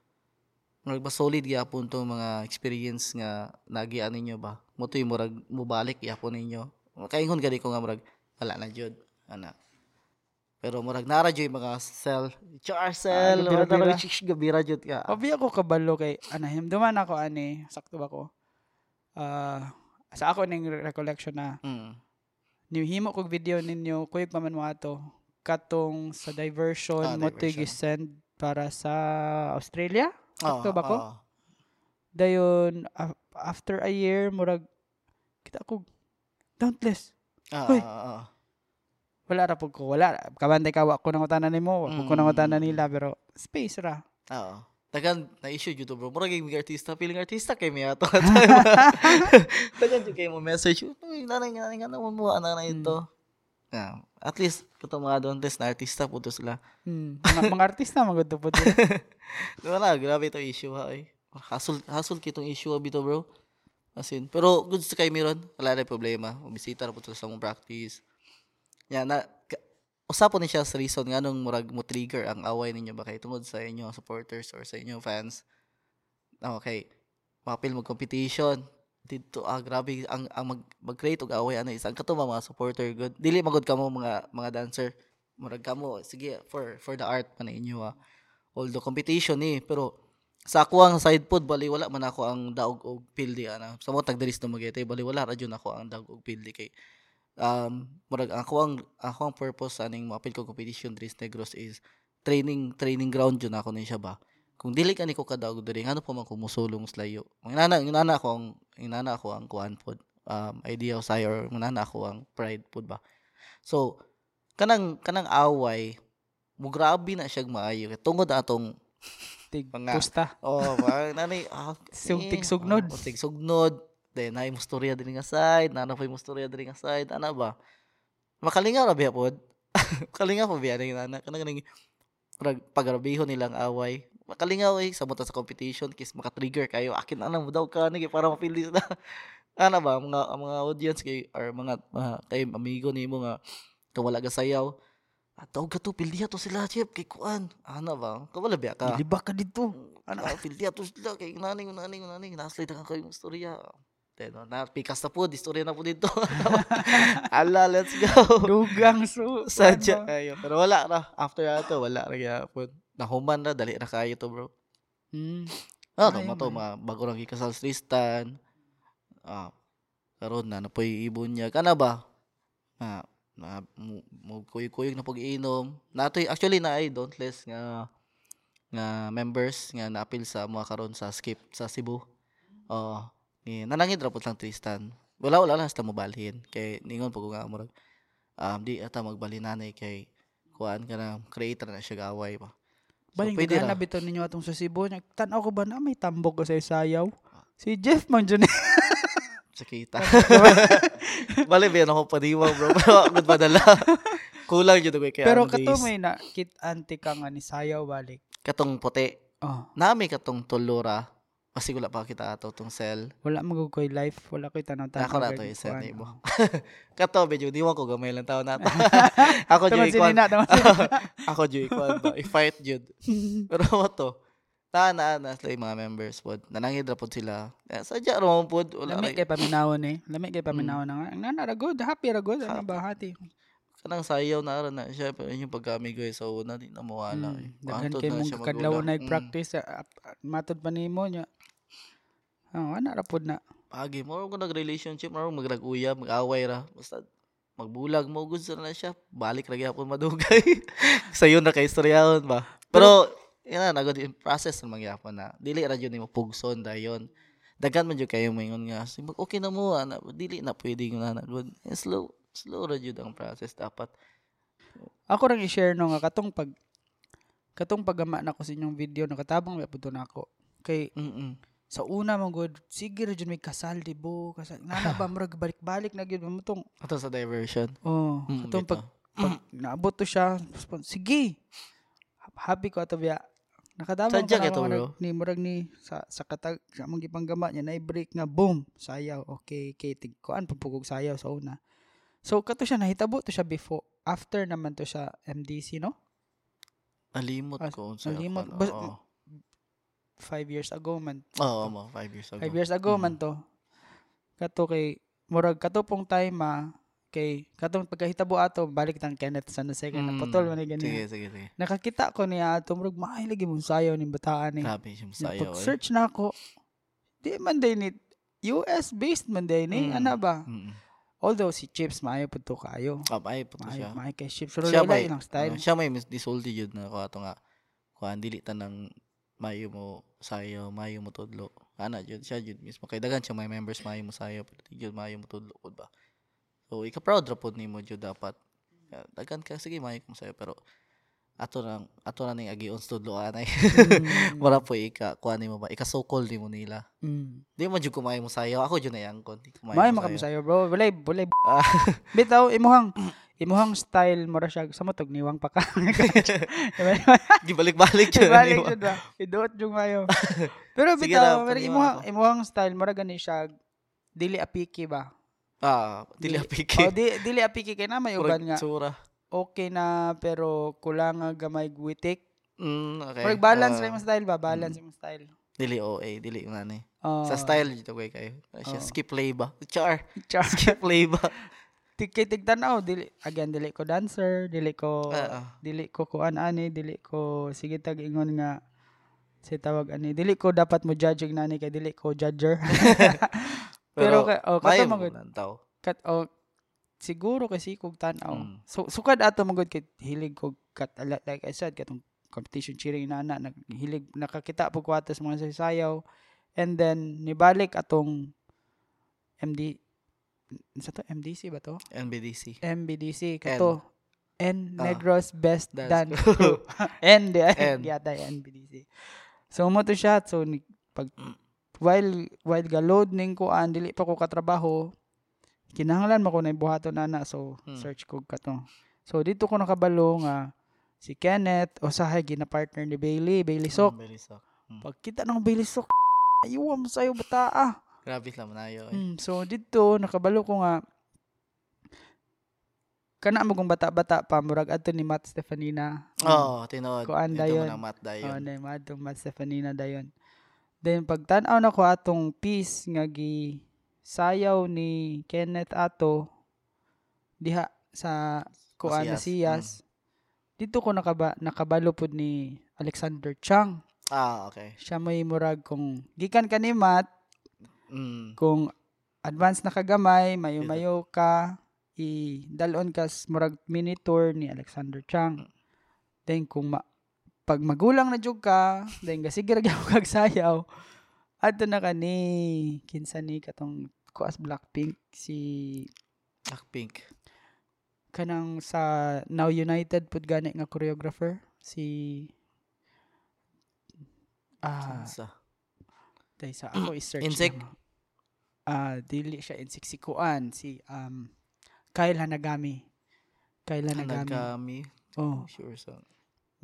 nagba solid gyapon to mga experience nga nagian ninyo ba? Mo to murag mubalik gyapon ninyo. Kaingon gani ko nga murag wala na jud. Ana. Pero murag nara jud mga cell char cell Ah, gabira-bira. wala na shish gabira jud ka. Obi ako kabalo kay ana himduman ako ani. Sakto ba ko? Ah sa ako ning recollection na mm. nihimo kog video ninyo kuyog pa man mo ato katong sa diversion Ah, mo send para sa Australia Sakto Oo, ba ko? oo. dayon af- after a year murag kita ko dauntless Ah, Hoy. ah, ah. wala ra pug ko wala kabantay ka wa ko nang utanan nimo wa ko nang Mm. utanan nila pero space ra Oo. Tagan na issue jud to, bro. Murag yung artista, feeling artista kay miya to. Tagan jud kay mo message. Uy, nanay nga naman mo ana na ito. Yeah. At least kato mga dontes na artista po to sila. hmm. mga, mga artista magud to pud Di ba na, grabe to issue ha eh. Hassle, hassle kitong issue abi to bro. As in, pero good sa kay Miron, wala na problema. Bisita ra po to sa mong practice. Yan na ka- usapon ni siya sa reason nga nung murag mo trigger ang away ninyo ba kay tungod sa inyo supporters or sa inyo fans. Okay. Mapil mo competition. Dito ah grabe ang ang mag, mag-create og away ano isang kato mga supporter good. Dili magud kamo mga mga dancer. Murag kamo sige for for the art pa na inyo ah although competition ni pero sa ako ang side pod bali wala man ako ang daog og pildi ana sa mo tagdiris no magete bali wala ra jud ako ang daog og pildi kay um murag ako ang ako ang purpose aning moapil ko competition Dris Negros is training training ground jud ako ni siya ba kung dili ka ni ko kadaog diri ngano pa man ko musulong slayo inana inana ako ang inana ako ang kuan pod um idea usay or inana ako ang pride pod ba. So kanang kanang away mo grabe na siya maayo. Kay tungod atong tig Mga- pusta. Oh parang nanay ah, Sug- eh, tigsugnod. oh, tigsugnod. Then ay mustorya din nga side nana pa mustorya din nga side ana ba? Makalinga ra biya pod. Makalinga pa biya ning nana. Kanang rag pagrabihon nilang away makalingaw eh sa sa competition kis maka-trigger kayo akin ana mo daw ka nigi para mapili na ana ba mga mga audience kay or mga, mga kay amigo nimo nga kung wala ka sayaw at tawag ka to pildiya to sila chef kay kuan ana ba kawala biya ka liba ka dito ano ka pildiya to sila kay naning naning naning naslay na kayo istorya Then, na pikas na po, istorya na po dito. Ala, let's go. dugang su Sadya kayo. Pero wala na. After ato, wala na kaya po. Nahuman na, dali na kayo to, bro. hmm. Ah, to, to, man. mga bago lang ikasal sa Tristan. Ah, karon na, napoy ibon niya. Kana ba? Ah, na, mo, mo kuyog-kuyog na pag-inom. Natoy, actually, na ay dauntless nga nga members nga naapil sa mga karon sa skip sa Cebu. Oh, ni nanangid ra pud lang Tristan. Wala wala lang sa mobalhin kay ningon pag nga murag um di ata magbalinanay kay kuan ka na creator na siya gaway pa. So, Baling pwede so, ra. bitaw ninyo atong sa Cebu. Tanaw ko ba na may tambok ko sa sayaw? Si Jeff man dyan. sa kita. Bali ba ako paniwang bro. Pero agad madala. Kulang jud ko kay Pero kato may na kit anti ka nga ni sayaw balik. katong puti. Oh, Nami katong tulura. Kasi wala pa kita ato tong cell. wala magugoy life, wala ko'y tanaw tanaw. Ako na to, gani isa kuan, na ibo. oh. Kato medyo di ko gamay lang ako jud si ikwan. Nina, taman si ako jud ikwan ba. I-fight jud. Pero mo to. ta na na sila yung mga members pod. Nanangid ra pod sila. Eh, sadya ra mo pod wala Lami ra. kay paminawon eh. Lami kay paminawon na nga. Nana ra good, happy ra good. Ano ba hati? Kanang sayaw na ara na siya pero yung pagkamigo sa una di na mawala. eh. Mm, Daghan Antod kay na mong kadlaw na Mm. practice matod pa nimo nya. Oh, ana ra pod na. Agi mo ko nag-relationship mo magrag-uyab, mag-away ra. Basta magbulag mo gud na siya. Balik ra gyapon madugay. Sayo na kay istoryahon ba. Pero ina na in process na magyapon na. Dili ra jud nimo pugson dayon. Daghan man jud kayo moingon nga "Sige, mag- okay na mo ana dili na pwede nga na good. Eh, slow slow ra jud ang process dapat. Ako rang i-share no nga katong pag katong pagama na ko sa inyong video nakatabang may na ako. Kay Mm. Sa una mo good, sige ra jud may kasal di bo, kasal. Nana ba murag balik-balik na gyud mo tong Ato sa diversion. oh, Mm, bitaw. pag, pag naabot to siya, sige. Happy ko ato biya. Nakadamang Sadya kito, ako bro. ni murag ni sa sa katag sa mong gipanggama niya na break na boom sayaw okay okay tigkuan pagpugog sayaw sa una so kato siya nahitabo to siya before after naman to siya MDC no Nalimot ko unsa nalimot. Bas- Oo. Five years ago man Oo, mo, five years ago. five years ago Mm. man to kato kay murag kato pong time ah, kay katong pagkahitabo ato balik tang Kenneth sa na second Mm. naputol man ni Sige, sige, sige. nakakita ko niya ato murag maay lagi mong sayaw ni bataan eh Grabe siya masayaw. pag search na ako di man day ni US based man day ni Mm. ana ba Mm. although si Chips maayo pud to kayo to maayo siya. maayo kay Chips pero Siya may, lang style ano, siya may mis- disulti yun na ko ato nga kuan dili tanang mayo mo sayo, mayo mo tudlo. Ana jud siya jud mismo kay daghan siya may members mayo mo sayo pero jud mayo mo tudlo pud ba. So ika proud ra pud nimo jud dapat. Ya, Daghan ka sige mayo mo sayo pero ato nang ato na ning agion tudlo anay. Mm. Wala po ika kuan nimo ba? Ika so called nimo nila. Mm. Di man jud kumayo mo sayo. Ako jud na yangkon. Di kumayo Maayo mo sayo bro walay walay Ah. bitaw imuhang imuhang style mo ra siya sa matog niwang pa ka Gibalik-balik jud. Balik nimo. jud ba iduot jung mayo pero bitaw ra, pero imuhang imuhang style mo ra gani siya dili apiki ba Ah, dili Dili- apiki. oh di, dili apiki kay na may uban nga Tsura. okay na pero kulang nga gamay guwitik Mm, okay. Murag balance Ah, lang yung style ba? Balance yung style. Dili OA, dili nga ni. Uh, Sa style dito kay kayo. Oo. skip play ba? Char. Char. Skip play ba? Tikay tigtanaw dili again dili ko dancer, dili ko Oo. dili ko kuan ani, dili ko sige tag ingon nga si tawag ani, dili ko dapat mo judge og nani kay dili ko judger. Pero, ka, oh, kato tao. kat oh, siguro kasi kog tanaw. Mm. So sukad ato magud kay hilig ko kat like I said katong competition cheering na na naghilig nakakita pug kwatas mga sayaw and then nibalik atong MD sa to MDC ba to? NBDC. MBDC kato N Ah, Negros Best Dance Dance Crew. N di N. yata yung NBDC. So mo to siya so ni, pag while while galod ning ko an dili pa ko katrabaho kinahanglan mo ko na buhaton na na so Hmm. search ko kato. So dito ko nakabalo nga si Kenneth o sahay gina partner ni Bailey, Bailey Sok. Mm, very sok. Pagkita ng Bailey Sok, ayuwa mo sayo bata ah. Grabe lang manayo. Eh. Mm, so dito nakabalo ko nga kana mo kung bata-bata pa murag adto ni Matt Stefanina. Oo, oh, tinod. Kuan Ito dayon. man ang mat Oh, dayon. na madtong Matt Stefanina dayon. Then pagtan-aw na ko atong piece nga gi sayaw ni Kenneth ato diha sa kuan na siyas. Dito ko nakaba nakabalo pud ni Alexander Chang. Ah, okay. Siya may murag kung gikan ka ni Matt Mm. kung advance na kagamay, mayo-mayo ka, i dalon ka murag mini tour ni Alexander Chang. Then kung ma, pag magulang na jud ka, then gasigir gyud ka kag sayaw. Adto na ka ni kinsa ni katong kuas Blackpink si Blackpink. kanang sa Now United pud gani nga choreographer si ah Sa. Tay sa ako i-search. Insect? Ah, dili siya insect si Kuan, si um Kyle Hanagami. Kyle Hanagami. Nagkami. Oh, Sure sa.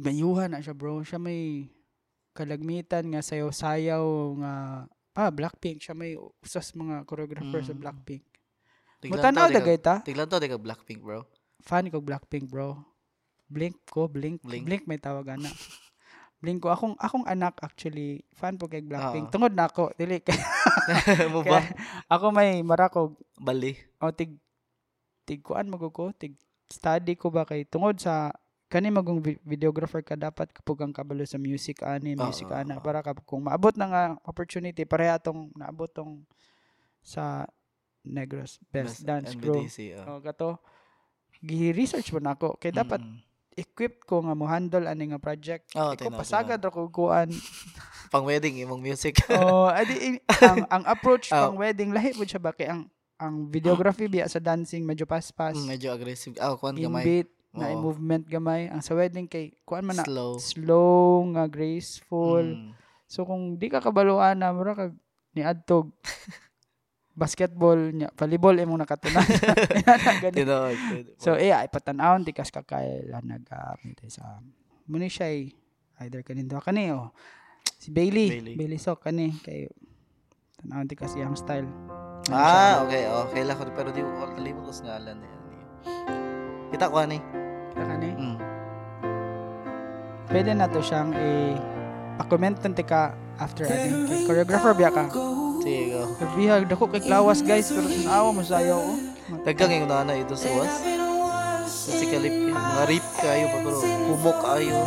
mayuhan na siya bro. Siya may kalagmitan nga sayaw-sayaw nga pa Blackpink siya may usas mga choreographer sa Mm. Blackpink. Tiglan Mutanaw dagay ta. Tiglan to, ka Blackpink, bro. Fan ko Blackpink bro. Blink ko, Blink. Blink. Blink, may tawagan na. Blink ko akong akong anak actually fan po kay Blackpink. Oo. Tungod na ako dili kay mo ba? ako may marakog Bali. o tig tig kuan mago ko tig study ko ba kay tungod sa kani magong vi- videographer ka dapat kapag ang kabalo sa music ani music Oo, ana para kung maabot na nga opportunity pareha atong naabot tong sa Negros Best, Dance Crew. NBDC, oh. O kato gi-research mo na ako kay dapat Mm-mm. Equipped ko nga mo handle ani nga project. Oo, Iko tinaw, pasagad ra ko kuan. Pang wedding imong music. oh, adi ang ang approach Oh. pang wedding lahi pud siya ba kay ang ang videography biya sa dancing medyo paspas. Mm, Medyo aggressive. Ah, kuan gamay. Inbeat na Oo. movement gamay. Ang sa wedding kay kuan man na Slow. slow nga graceful. Mm. So kung di ka kabaluan na mura kag ni adtog basketball nya volleyball imong nakatunan. Ganun. Tinuod. So eh ay patan-awon di kas kakailan nagamit eh, sa muni siya ay either kanin duha kani o si Bailey Bailey. Bailey, Sok kani kay tan-awon di kasi ang style. Ano siya? Ah, okay. Okay lang ko. Pero di ko kalimut ko sa ngalan niya. Kita ko ani. Kita kani. Mm. Pwede na to siyang i pa-comment tanti ka after kay choreographer biya ka. Sige, go. Bihag dako kay Klawas guys pero tanawa mo sayo oh. Dagang yung nana ito sa was. Sa si Kalip. Mga rip kayo pa pero humok kayo.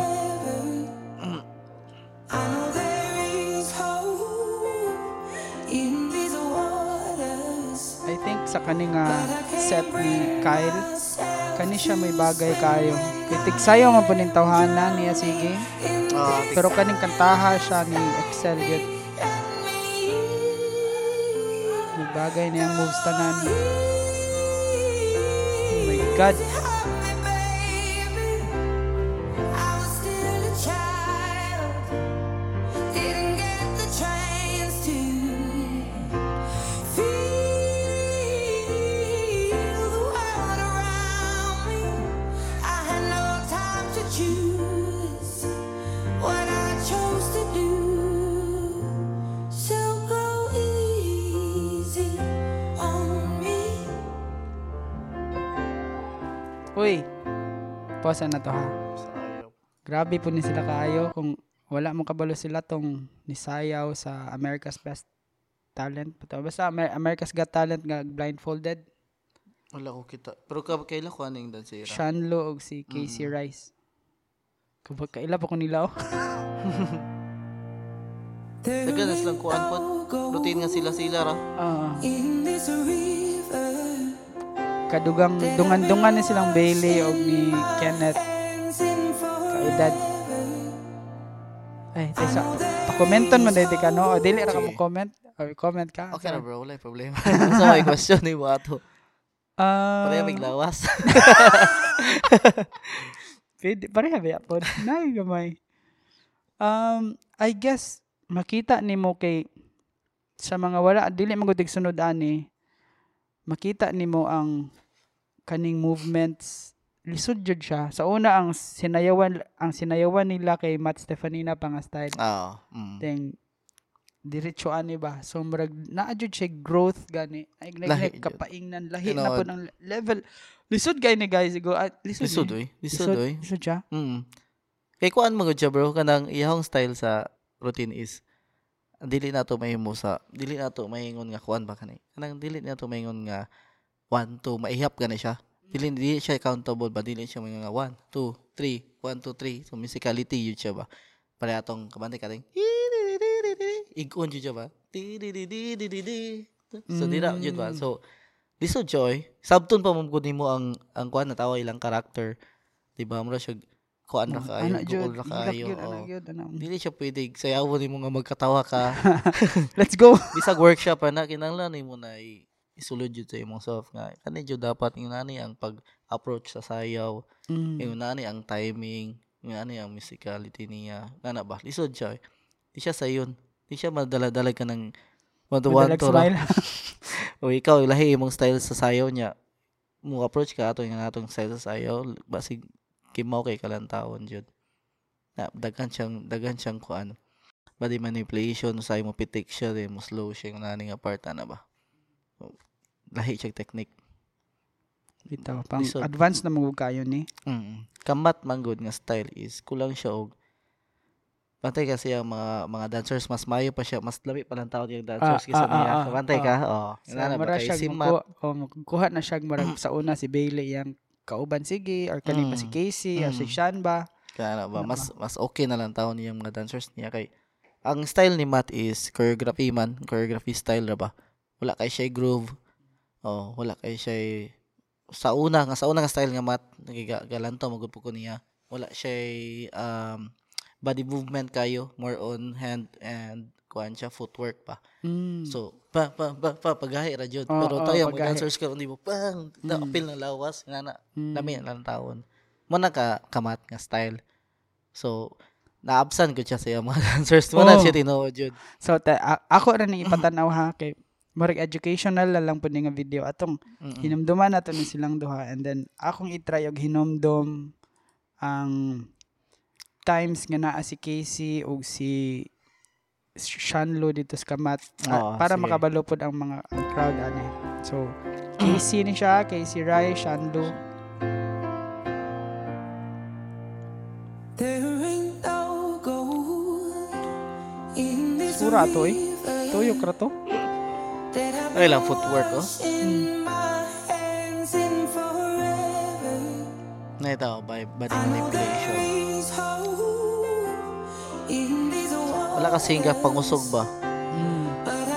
I think sa kani nga set ni Kyle kani siya may bagay kayo. Kay tigsayo man tawhana niya sige. Ah, Pero kaning kantaha siya ni Excel yun. Bagay niyang moves tanan. Oh my God. Pause na to ha. Grabe po ni sila kaayo kung wala mo kabalo sila tong nisayaw sa America's Best Talent. Basta- Amer- America's Got Talent nga blindfolded. Wala ko kita. Pero ka kaila ko aning dansera. Shanlo og si Casey Rice. Kapag kaila pa ko nila oh. Dagan na silang kuan po. Routine nga sila-sila ra. Ah. In this river, kadugang dungan-dungan ni silang Bailey og ni Kenneth kaedad. Ay, tesa. Pa-commenton man dito ka no. O dili ra ka mo comment. O comment ka. Okay na bro, wala problema. so may question ni mo ato. Ah, Pareha may lawas. pwede, pareha ba po? Nay, gamay. Um, I guess, makita ni mo kay sa mga wala, dili magutig sunod ani, makita ni mo ang kaning movements lisod jud siya. Sa una ang sinayawan ang sinayawan nila kay Matt Stefanina pa nga style. Oo. Mm. Then diretso ani ba? So murag naa jud siya growth gani. Ay Lahi nag jud. kapaingnan lahi na Tinuod. po ng level. Lisod gay ni guys go. ah, lisod. Lisod oy. Lisod oy. Lisod siya. Mm. Kay kuan mo gud siya bro kanang iyahong style sa routine is dili na to mahimo sa dili na to mahingon nga kuan ba kanay. Kanang dili na to mahingon nga 1 2 maihap gani siya. Dili dili siya countable ba dili siya nga 1 2 3 1 2 3 so musicality yun siya ba. Pare atong kabante kating igon jud siya ba. So dira jud ba. So lisod siya oy. Sabton pa mo nimo ang ang kuan na tawa ilang karakter. Diba mo siya kuan kaayo. jud, ana oo. jud, ana. Dili siya pwede sayawon nimo nga magkatawa ka. Let's go. Bisag workshop na kinahanglan nimo na i- isulod jud sa imong self nga kani jud dapat yung nani ang pag-approach sa sayaw, Mm. yung nani ang timing, yung nani ang musicality niya. Nana ba? Lisod siya. eh. Di siya sayon. Di siya madala-dalag ka ng maduwan to smile. o ikaw lahi imong style sa sayaw niya. Mo approach ka ato yung atong style sa sayaw basig kimaw kay kalantawon jud. Na daghan siyang daghan siyang kuan. Body manipulation sa mo pitik siya din mo slow siya yung nani nga part na ba. Lahi siya technique. Bitaw, pang Lisod. advance na mo kayo ni. Mm. Kamat man good nga style is kulang siya og Bantay kasi ang mga mga dancers mas mayo pa siya, mas labi pa lang taon yung Ah, dancers kaysa ah, niya. ah, ah, Bantay ah. ka? Oh. So, Inana ba kay si Matt? oh, magkuha na siya murag sa una si Bailey yang kauban sige or kani pa si Mm. Casey or si Mm. Sean ba. Kaya ba, Ano mas mas okay na lang taon yung mga dancers niya kay ang style ni Matt is choreography man, choreography style ra ba. Wala kay siya groove. Oh, wala kay siya sa una nga sa una nga style nga Matt nagigalanto magud ko niya. Wala siya um body movement kayo, more on hand and kuan siya footwork pa. Mm. So, pa pa pa, pa pagahi ra jud. Oo, Pero oo, tayo mga dancers karon di mo pang Mm. apil na lawas nga na Mm. lami na lang taon. Mo na ka kamat nga style. So, naabsan ko siya sa mga dancers. Mo na Oh. siya tinuod jud. So ta- a- ako ra ni ipatanaw ha kay murag educational na lang ni nga video atong Mm-mm. hinumduman nato ni silang duha and then akong i-try og hinumdom ang times nga naa si Casey ug si Shanlo dito sa kamat ah, Oo, para sige. makabalo pod ang mga ang crowd ani. So Casey ni siya, Casey Rai, Shanlo. Sura to eh. Tuyok ra to. Ay lang footwork oh. Na by body I know there manipulation. Wala kasi nga pangusog ba? Mm.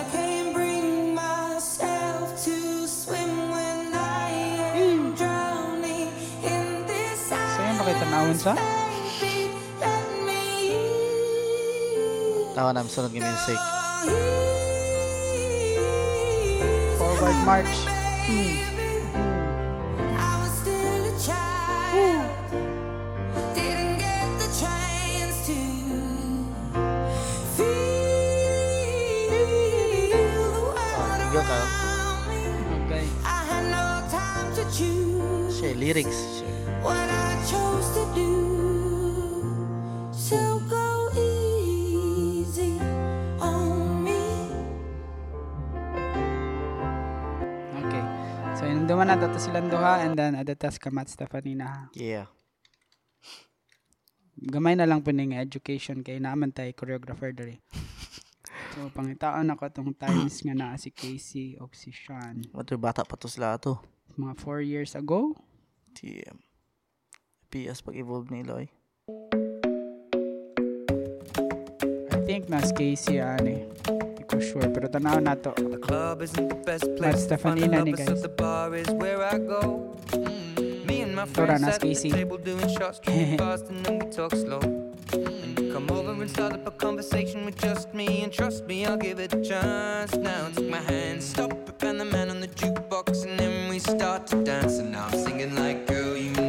Can't bring myself to swim when I am ka. around me. Okay. I had no time to choose Siya lyrics. Siya. what I chose to do. Hinumduman nato to silang duha and then adatas kamat Stephanie na. Yeah. gamay na lang po ning education kay naman tay choreographer diri. So pangitaon ako tong times nga naa si Casey o si Sean Mato bata pa to sila to. mga 4 years ago. TM. PS pag-evolve ni Eloy. I think nas Casey ani. Hindi ko sure pero tanaw nato. The club isn't the best place to find the Stefanina ni lovers, guys. so the bar is where I go. Mm. Me and my friends at the table doing shots, drinking fast, and then we talk slow. And you come over and start up a conversation with just me, and trust me, I'll give it a chance. Now take my hand, stop it, and the man on the jukebox, and then we start to dance. And now I'm singing like, girl, you know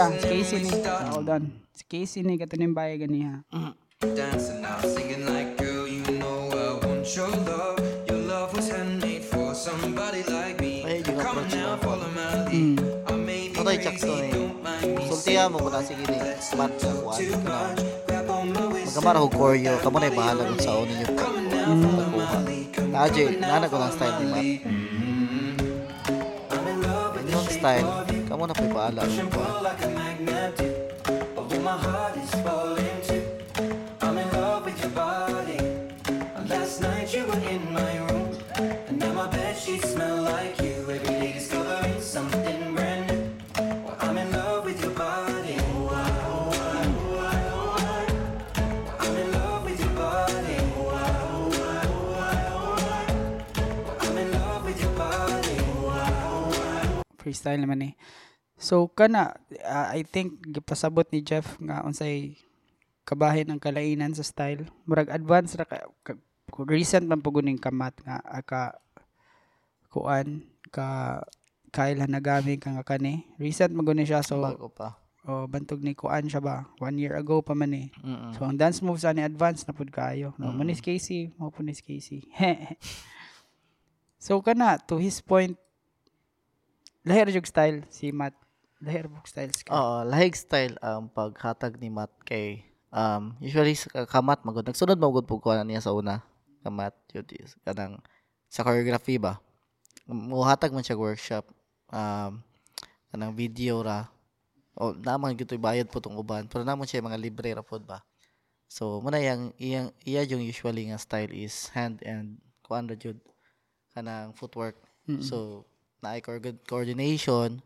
Tura, and si Casey ni. Hold on. Si Casey ni katunim bahay ganiha. dancing now, singing like, girl, you know I want your love. Your love was handmade for somebody like me. Ka Come now, follow my lead. Mm. I may be crazy, don't mind me. Mo sige ni. Mat sa kuwan. Too much, grab on my waist. Magkamara ko choreo. Kamo na bahala kung sa unin yung pagkuha. Naadyo, nana ko ng style ni Mat. I'm in love with Yung style, kamo na po'y bahala. push and pull like a magnet do. Although my heart is falling too. I'm in love with your body. Last night you were in my room. And my bed sheets smell like you. Every day discovering something brand new. Well, I'm in love with your body. Oh, I, oh, I, oh, I, oh, I. I'm in love with your body. Oh, I, oh, I, oh, I, oh, I. I'm in love with your body. Oh, I, oh, I. freestyle naman eh. So kana ah, I think gipasabot ni Jeff nga unsay kabahin ang kalainan sa style. Murag advance ra ka, ka- recent man pud kamat nga ah, ka kuan ka kaila nagami ka nga kani. Recent man siya so Bago pa. oh, bantog ni kuan siya ba. One year ago pa man eh. Mm-mm. So ang dance moves ani advance na pud kayo. No, ni si Casey, mo po ni Casey. so kana to his point lahir jug style si Matt. Lahir jug style ka. Oo, lahig style ang paghatag ni Matt kay um usually sa ka- kamat magud nagsunod magud pug kuan niya sa una kamat yun is kanang sa choreography ba muhatag man siya workshop um kanang video ra o naman gito'y bayad po tong uban pero namon siya mga libre ra pod ba so muna yang iyang iya yung usually nga style is hand and kuan ra jud kanang footwork Mm-mm. so naay coord- coordination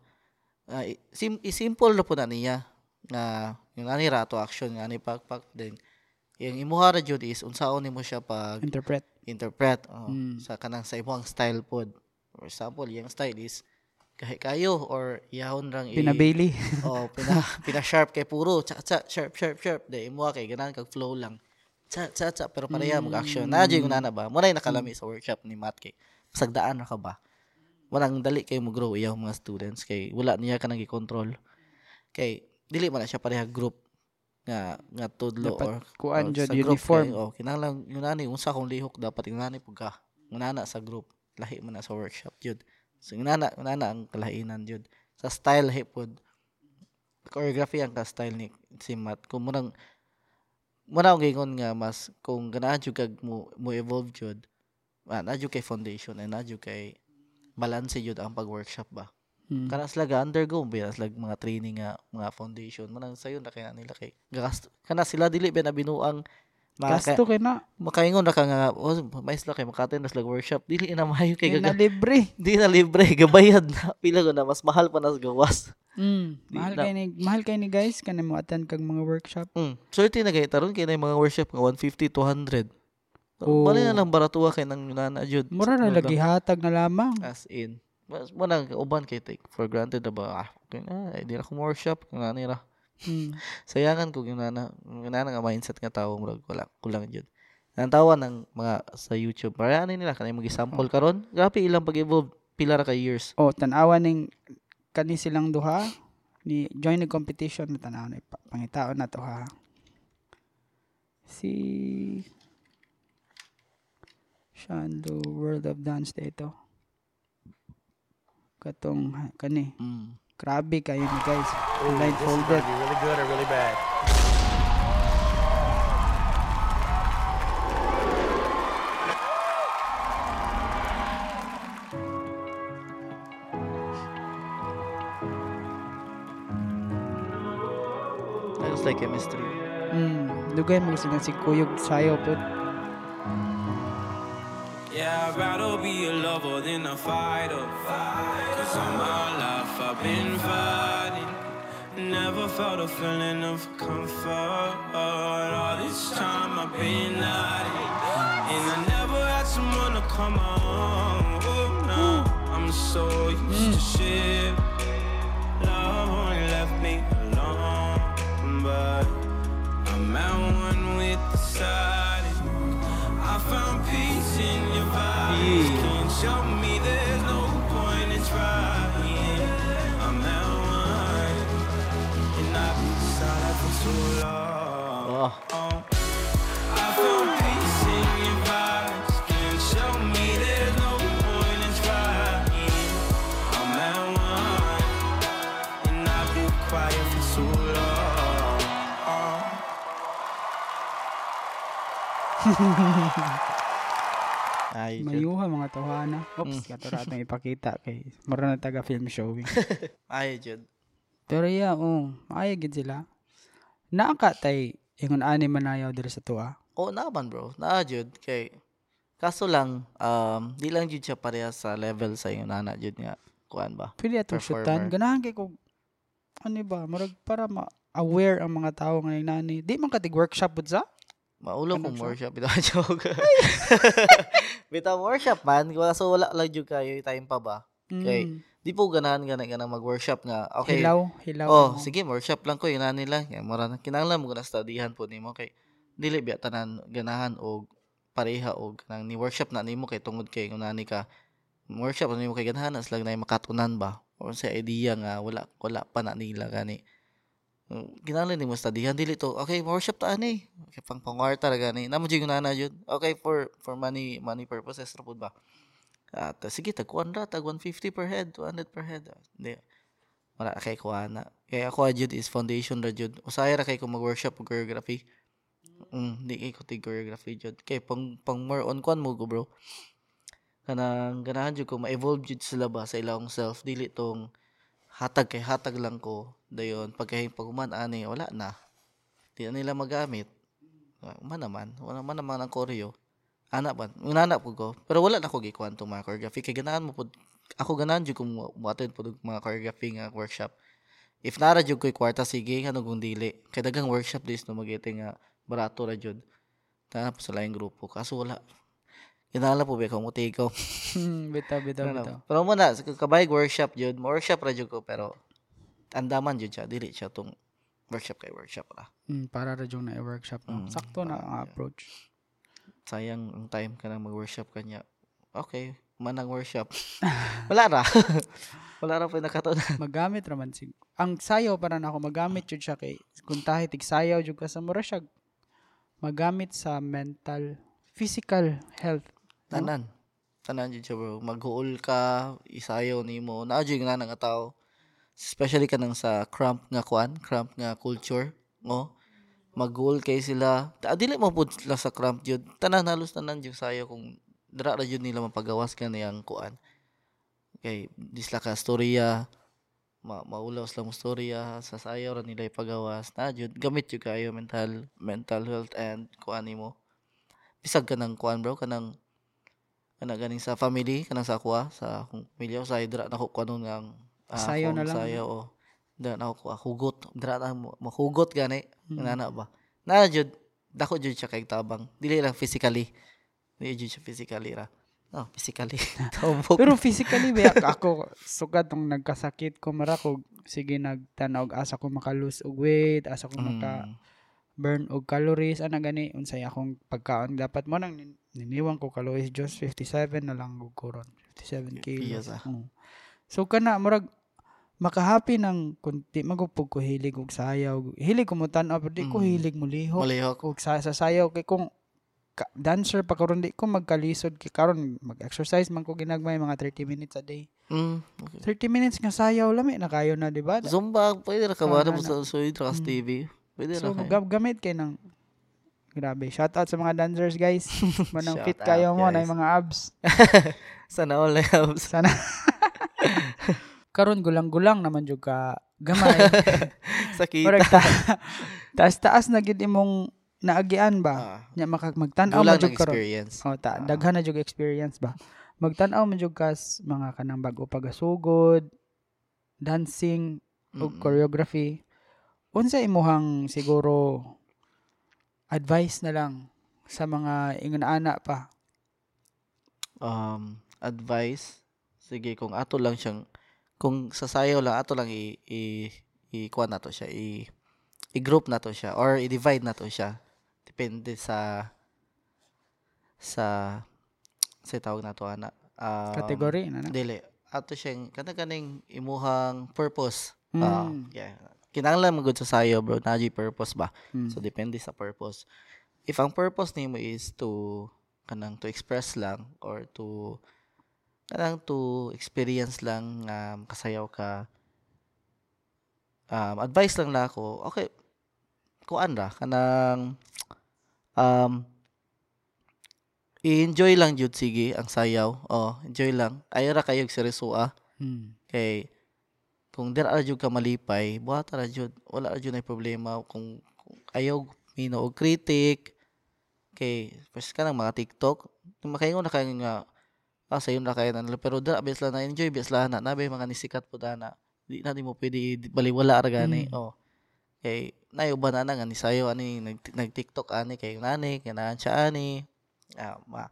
uh, sim simple na po na niya nga yung ani ra to action nga ani pakpak din. Yung imuha ra jud is unsaon nimo siya pag Interpret. interpret oh, Mm. sa kanang sa imong style pod for example yung style is kahi kayo or iyahon rang i- Pinabailey. oh pina pina sharp kay puro cha cha sharp sharp sharp. De imuha kay ganan kag flow lang. Cha cha cha pero pareha mag action na jud na ba? Mo na nakalami sa workshop ni Matt kay pasagdaan ra ka ba walang dali kay mo grow iyaw mga students. Kay wala niya ka nang i-control kay dili man na siya pareha group nga nga tudlo Dapat or kuan jud uniform. kay, oh kinahanglan yun nani unsa kong lihok dapat inani pug ka ngunana sa group lahi man na sa workshop jud. So ngunana ngunana ang kalahinan jud. Sa style lahi pod choreography ang ka style ni si Matt. Kung munang muna ang gingon nga mas kung ganahan jud kag mo, mo evolve jud ah, na kay foundation and na jud kay balance jud ang pag-workshop ba Mm. kana sila ga undergo ba sila mga training nga mga foundation manang sayo na kaya nila kay gasto kana sila dili ba na binuang maka, Gasto kay na. makaingon na ka nga oh, may sila kay makaten na sila workshop dili na mayo kay Kay na gaga, libre. di na libre gabayad na pila ko na mas mahal pa nas gawas Mm. Di Mahal na- kay ni mahal kay ni guys kanang mo attend kag mga workshop. mm swerte na kay taron kay na mga workshop nga 150 200 Oo. Bali na lang baratuwa kay nang nana jud Mura na lagi hatag na lamang. as in. Mas mo nang uban kay take for granted ba ah, okay na eh, di na ko workshop nga nira Mm. sayangan ko yung nana yung nana nga mindset nga tao murag wala kulang jud ang tawa ng mga sa YouTube. Marami nila kanay mag sample karon. Grabe ilang pag-evolve pila ra ka years. Oh, tanawa ning kani silang duha ni join the competition na tanaw na pangitaon na to ha. Si Shando World of Dance dito. Katong kani. mm. Grabe kayo ni guys. Blindfolded. really good or really bad? I just like chemistry Mm, dugay mo sila si Kuyog sayo po. Yeah, I'd rather be a lover than a fighter. Cause all my life I've been fighting. Never felt a feeling of comfort. All this time I've been hiding. And I never had someone to come on. Oh, no, I'm so used to shit. Love only left me alone. But I'm at one with the silence. Found peace in your vibes. Can't show me there's no point in trying. I'm at one, and I've been silent for too long. oh I found peace in your vibes. Can't show me there's no point in trying. I'm at one, and I've been quiet for too long. ay Mayuha mga tawhana. Oops, Mm. kato ratong ipakita kay mura na taga film showing. ay jud Pero yeah, oh, maaya gid sila. Naaka tay ingon ani manayaw diri sa tuwa. Oo naman bro. Naa jud kay Kaso lang um di lang jud siya pareha sa level sa yung nana jud nga kuan ba. Pili atong shootan. Ganahan kay ko ano ba, murag para ma aware ang mga tao ngayon nani. Di man katig workshop pud sa? Maulo Ano kong workshop ito joke. Bitaw workshop man, kaso wala lang jud kayo time pa ba. Okay. Mm. Di po ganahan gana gana mag-workshop nga. Okay. Hilaw, hilaw. Oh, mo. sige, workshop lang ko yun nila. Kaya mura na kinahanglan mo na studyhan po nimo kay dili biya tanan ganahan og pareha og kanang ni workshop na nimo kay tungod kay nani ka workshop na nimo kay ganahan as lang na makatunan ba o sa idea nga wala wala pa na nila gani. Mm, Kinahanglan nimo studyhan dili to. Okay, workshop ta ani. Okay, pang pangwarta ra gani. Namo jud nana jud. Okay for for money money purposes ra ba. At uh, sige tag 100 tag 150 per head, 200 per head. Di wala kay kuha na. Kaya ako jud is foundation ra jud. Usaya ra kay ko mag-workshop og choreography. Mm, di kay ko tig choreography jud. Kay pang pang more on kwan mo go bro. Kanang ganahan jud ko ma-evolve jud sila ba sa ilang self dili tong hatag kay hatag lang ko dayon pagkay paguman ani wala na. Di na nila magamit. Ah, Man naman, wala man naman ang choreo. Ana ba? Unana po ko. Pero wala na ko gikuan tong mga choreography kay ganahan mo pud ako ganahan jud ko mo attend mga choreography nga workshop. If nara jud ko'y kwarta sige nga kung dili. Kay daghang workshop dis no magete nga barato ra jud. Pa sa laing grupo kaso wala. Kinala po ba ko mo take ko. Hmm, bitaw, bitaw, Ano, bitaw. Pero mo na kabay workshop jud, mo workshop ra jud ko pero andaman jud siya dili siya tong workshop kay workshop ra. Mm, para ra jung na workshop no. Mm, Sakto na ang approach. Sayang ang time ka nang mag-workshop kanya. Okay, manang workshop. wala ra. wala ra pa nakatunan. magamit raman sig. Ang sayaw para na ako magamit jud siya kay kung tahi tig sayaw jud ka sa mura siya magamit sa mental physical health. Tanan. Tanan jud siya bro. Maghuol ka, isayaw nimo. Naa jud nga nga tao. Especially kanang sa cramp nga kuan, cramp nga culture, no? Maghuol kay sila. Ta dili mo pud sila sa cramp jud. Tanan halos tanan jud sayo kung dira ra jud nila mapagawas ka niyang kuan. Kay disla ka storya ma maulaw sila mo storya sa sayaw ra nila ipagawas na jud gamit jud kayo mental mental health and kuan nimo bisag ka ng kuan bro kanang kana ganing sa family kanang sa kuha sa akong pamilya sa dira na ko kuno ngang ah, Sayaw na lang, sayaw o dira na ko kuha hugot dira na mahugot gani Mm. nana ba? Na jud dako jud siya kay tabang. Dili lang physically. Dili jud siya physically ra. No physically. Pero physically ba ako sugad tong nagkasakit ko mara ko sige nagtanaw og asa ko maka-lose og weight, asa ko maka Mm. burn og calories ana gani unsay akong pagkaon. Dapat mo nang nin- niniwang ko calories just 57 na lang og kuron 57 kilos. Oo. So kana murag makahappy ng kunti magupog ko hilig og sayaw. Hilig ko mo tan-aw pero di ko Mm. hilig mo lihok malihok og sa, sa sayaw kay kung ka- dancer pa karon di ko magkalisod kay karon mag-exercise man ko ginagmay mga 30 minutes a day. mm. okay. 30 minutes nga sayaw lami na kayo na di ba? zumba pwede ra ka ba sa ra ka sa Mm. TV pwede ra So kay gam- gamit kay ng Grabe. Shout out sa mga dancers, guys. Manang fit kayo out, mo na guys. yung mga abs. sana all labs Sana. Karon gulang-gulang naman jud ka gamay. sakita Murag ta taas taas na gid imong naagian ba? ah, Nya maka magtan-aw man jud karon. experience. Oh, ta, Ah. daghan na jud experience ba. Magtan-aw man jud ka s- mga kanang bago pagasugod, dancing, ug Mm-mm. choreography. Unsa imuhang siguro advice na lang sa mga ingon ana pa um, advice, sige, kung ato lang siyang, kung sa sayaw lang, ato lang i, i, i na to siya, i, i-group na to siya, or i-divide na to siya. Depende sa, sa, sa tawag na to, ana. Um, category na na. Dili. Ato siyang, kanang imuhang purpose. Mm. yeah. Kinahanglan mo gud sa sayo, bro. Na purpose ba? Mm. So depende sa purpose. If ang purpose nimo is to kanang to express lang or to kanang to experience lang um, kasayaw ka um, advice lang na ako okay kuan ra kanang um i-enjoy lang jud sige ang sayaw oh enjoy lang ayo ra kayo seryosoa Mm. kay kung dira ra jud ka malipay buhat ra jud wala ra jud na problema. Kung, kung ayaw mino og critic kay first ka ng mga TikTok makaingon na kayo nga ah sayo na kayo na pero da bes lang na enjoy bes lang na nabe mga nisikat po na di na di mo pwede baliwala ra gani Mm. oh. Kay nayo ba na nga ni sayo ani nag, nag TikTok ani kay nani kanahan siya ani. Ah, ma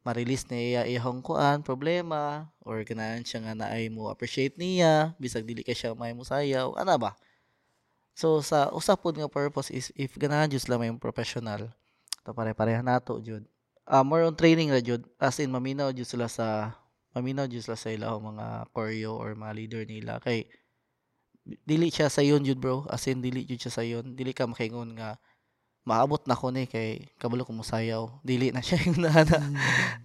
ma-release niya iyahong kuan problema or ganahan siya nga naay mo appreciate niya bisag dili ka siya may mo sayaw ana ba? So sa usapod nga purpose is if ganahan jud sila may professional to pare-pareha nato jud. Ah more on training ra jud as in maminaw jud sila sa maminaw jud sila sa ilahong mga choreo or mga leader nila. Kay dili siya sa yun jud bro as in dili jud siya sa yun dili ka makaingon nga maabot na ko ni kay kabalo ko mosayaw dili na siya yung nana.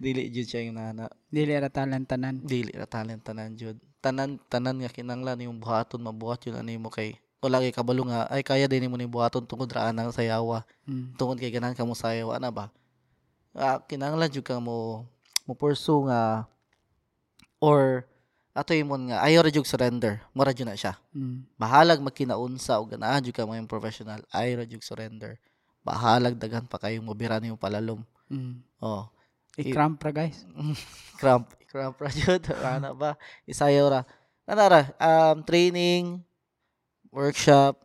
Dili jud siya yung nana. Dili ra talantanan. dili ra talent tanan jud. Tanan tanan nga kinanglan yung buhaton mabuhat yun ano mo kay wala kay kabalo nga ay kaya din mo ni buhaton tungod ra anang sayawa. Mm. tungod kay ganahan ka mo sayaw ana ba? Ah, kinahanglan jud ka mo mo pursue nga or ato imon nga ayaw ra jud surrender. Mura jud na siya. Mm. bahalag magkinaunsa o ganahan jud ka mo yung professional. Ayaw ra jud surrender bahalag daghan pa kayong mobira nimo palalom. Mm. oh. I-cramp ra guys. cramp. Cramp ra jud ana ba? Isayaw ra. Ana ra? Um training workshop.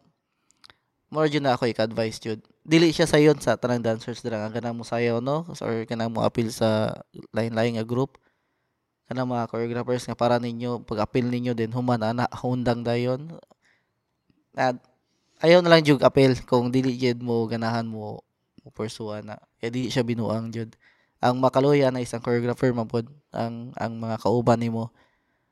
More jud na ako ik-advise jud dili siya sayon sa tanang dancers dira nga kanang mo sayaw no? Or kanang mo appeal sa lain-lain nga group. Kanang mga choreographers nga para ninyo pag appeal ninyo din human ana hundang dayon. At ayaw na lang jud appeal. Kung dili jud mo ganahan mo mo pursue na. Kaya di siya binuang jud. Ang makaluya na isang choreographer mapod ang ang mga kauban nimo